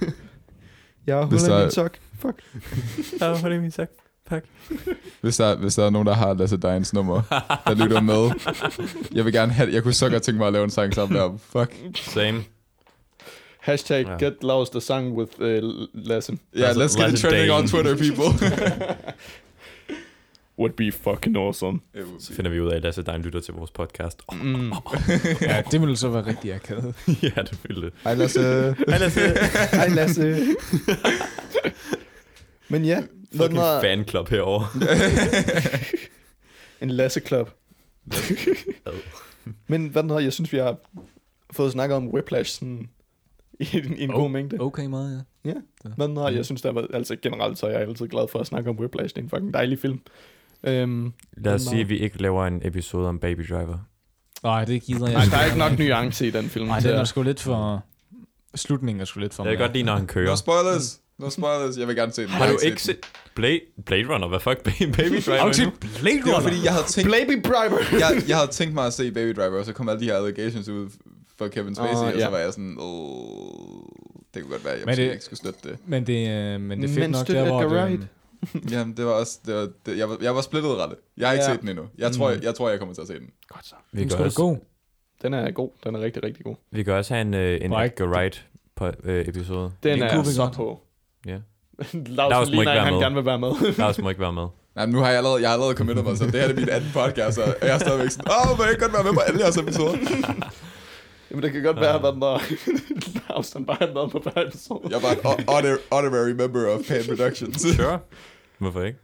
jeg holder der- min sok. Fuck. Ja, hvor er det sagt? Hvis der, hvis der er nogen, der har Lasse Deins nummer, der lytter med. Jeg vil gerne have Jeg kunne så godt tænke mig at lave en sang sammen med ham. Fuck. Same. Hashtag Ja. get lost the song with uh, Lasse. Ja, yeah, Lasse- let's get it trending on. Twitter, people. Would be fucking awesome. Så finder vi ud af, at Lasse Dein lytter til vores podcast. Oh, Mm. Ja, det ville så være rigtig akavet. ja, det ville det. Hej Lasse. Hej Lasse. Hej Lasse. Men ja, Fucking har, fanclub herovre. en Lasse Club. Ad. Men hvad den har, jeg synes, vi har fået snakket om Whiplash sådan, i, en- i en Oh. god mængde. Okay meget, ja. Hvad den har, jeg synes, der var, altså generelt, så er jeg altid glad for at snakke om Whiplash. Det er en fucking dejlig film. Øhm, Lad os sige, var- at vi ikke laver en episode om Baby Driver. Nej, det gider jeg nej, der er ikke nok nuance i den film. Nej, den er sgu lidt for... Slutningen er sgu lidt for Jeg kan godt lide, når han kører. No spoilers. No spoilers. Jeg vil gerne se den. Har du ikke set Blade, Blade Runner? Hvad fuck? Baby Driver? Har du set endnu? Blade Det var Runner? fordi, jeg havde tænkt, Baby Driver! jeg, jeg havde tænkt mig at se Baby Driver, og så kom alle de her allegations ud for Kevin Spacey, Åh, og ja. så var jeg sådan, åh, det kunne godt være, jeg Men det- ikke skulle støtte det. Men det, øh, men det er fedt Men nok der, hvor det, Wright. Jamen, det var også, det var, det, jeg, var, jeg var splittet rette. Jeg har ikke Ja. set den endnu. Jeg tror, jeg, jeg tror, jeg kommer til at se den. Godt så. Vi den skulle også, gå. Den er god. Den er rigtig, rigtig god. vi kan også have en, øh, en Edgar Wright Wright-episode. Den Det er kunne jeg vi så godt. på. Ja. Lars Lars må ligner, ikke være han med. gerne vil være med. Lars må ikke være med. Nej, men nu har jeg allerede, jeg har allerede committet mig, så det her er min anden podcast, og jeg er stadigvæk sådan, åh, må jeg ikke godt være med på alle jeres episoder? Jamen, det kan godt være, at når Lars han bare har været på hver episode. Jeg er bare en hon- honor- honorary member of Pan Productions. Sure. Hvorfor ikke?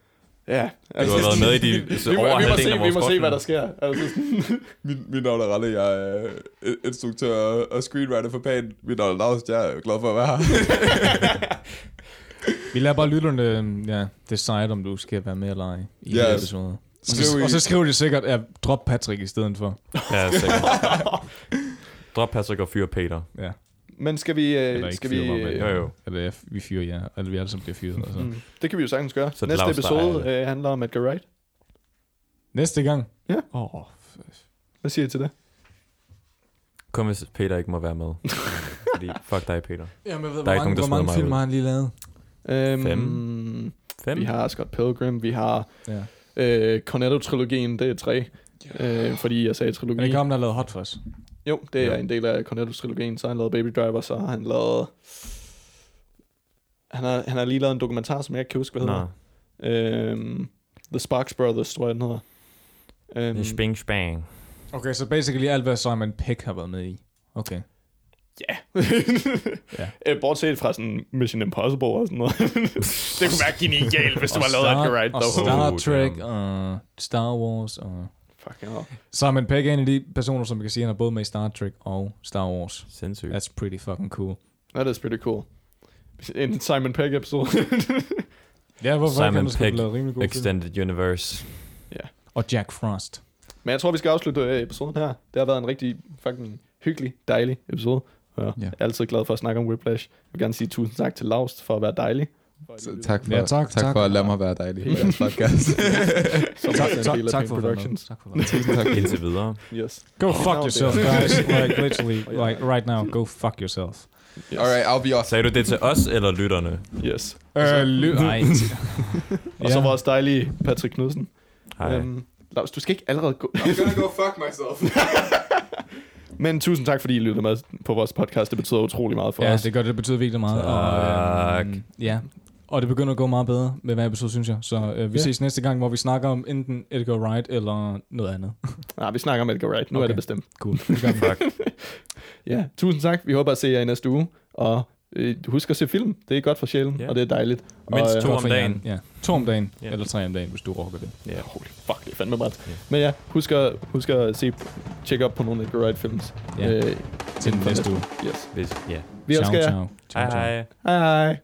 Ja. Du har været med i de så vi, over vi, må se, vi må se, hvad der sker. Altså, Min, min navn er Ralle, jeg er øh, instruktør og screenwriter for Pan. Mit navn er Lars, jeg er glad for at være her. Vi lader bare lytterne ja, decide, om du skal være med eller ej i Ja. ja. episode. Skriv i- Og så skriver de sikkert, at drop Patrick i stedet for. Ja, sikkert. Drop Patrick og fyr Peter. Ja. men skal vi... Øh, skal vi men- øh, Jo, jo. Eller ja, vi fyrer jer. Eller vi alle sammen bliver fyret. Altså. mm, det kan vi jo sagtens gøre. Så Næste episode øh, handler om Edgar Wright. Næste gang. Ja. Åh, oh, Hvad siger I til det? Kun hvis Peter ikke må være med. Fordi, fuck dig, Peter. Jamen, jeg ved, Der er hvor mange smider mig film har han lige lavet? Øhm, Fem. Fem? Vi har Scott Pilgrim, vi har Ja. øh, Cornetto-trilogien, det er tre. Øh, fordi jeg sagde Men trilogi. det ikke ham, der lavet Hot Fuzz. Jo, det er Jo. en del af Cornetto-trilogien. Så har han lavet Baby Driver, så har han lavet... Han har, han har lige lavet en dokumentar, som jeg ikke kan huske, hvad hedder. Øhm, The Sparks Brothers, tror jeg, den hedder. Øhm, Sping spang. Okay, så basically alt, hvad Simon Peck har været med i. Okay. Ja. Ja. Øh, Bortset fra sådan Mission Impossible og sådan noget. det kunne være genialt, hvis du var lavet Edgar Wright. og dog. Star Oh, Trek, og Star Wars, og... Fucking hell. Simon Peck er en af de personer, som man kan sige, han er både med i Star Trek og Star Wars. Sindssygt. That's pretty fucking cool. That is pretty cool. En Simon Pegg episode. Ja, hvorfor Simon Pegg rimelig god film. Extended Universe. Og Jack Frost. Men jeg tror, vi skal afslutte øh, episoden her. Det har været en rigtig fucking hyggelig, dejlig episode. Og jeg Ja. er altid glad for at snakke om Whiplash. Jeg vil gerne sige tusind tak til Laust for at være dejlig. Så tak for, Ja, tak, tak tak. for at lade mig være dejlig jeres podcast. Som Tak, en tak, tak for at være med. Productions. Tak for at være med. Indtil videre. Yes. Go Oh, fuck yourself, guys. Like, literally, like, right now, go fuck yourself. yes. Alright, I'll be off. Sagde du det til os eller lytterne? Yes. Øh, ly- Ej. Og så vores dejlige Patrick Knudsen. Hej. Øhm, Laust, du skal ikke allerede gå. I'm gonna go fuck myself. Men tusind tak, fordi I lyttede med på vores podcast. Det betyder utrolig meget for Ja, os. det gør det. Det betyder virkelig meget. Tak. Og, øhm, ja. Og det begynder at gå meget bedre med hver episode, synes jeg. Så øh, vi Ja. ses næste gang, hvor vi snakker om enten Edgar Wright eller noget andet. Nej, vi snakker om Edgar Wright. Nu okay. er det bestemt. Cool. Det gør. Ja, tusind tak. Vi håber at se jer i næste uge. Og øh, husk at se film. Det er godt for sjælen, Ja. og det er dejligt. Mindst og, øh, to Godt om dagen. Ja. To om dagen. Eller tre om dagen, hvis du rocker det. Ja, holy fuck, det er fandme meget. Ja. Men ja, husk at, husk at se, tjekke op på nogle Edgar Wright films. Ja. Øh, Til den næste uge. Yes. Hvis, ja. Vi elsker jer. ciao. ciao. Hej hej. Hej hej.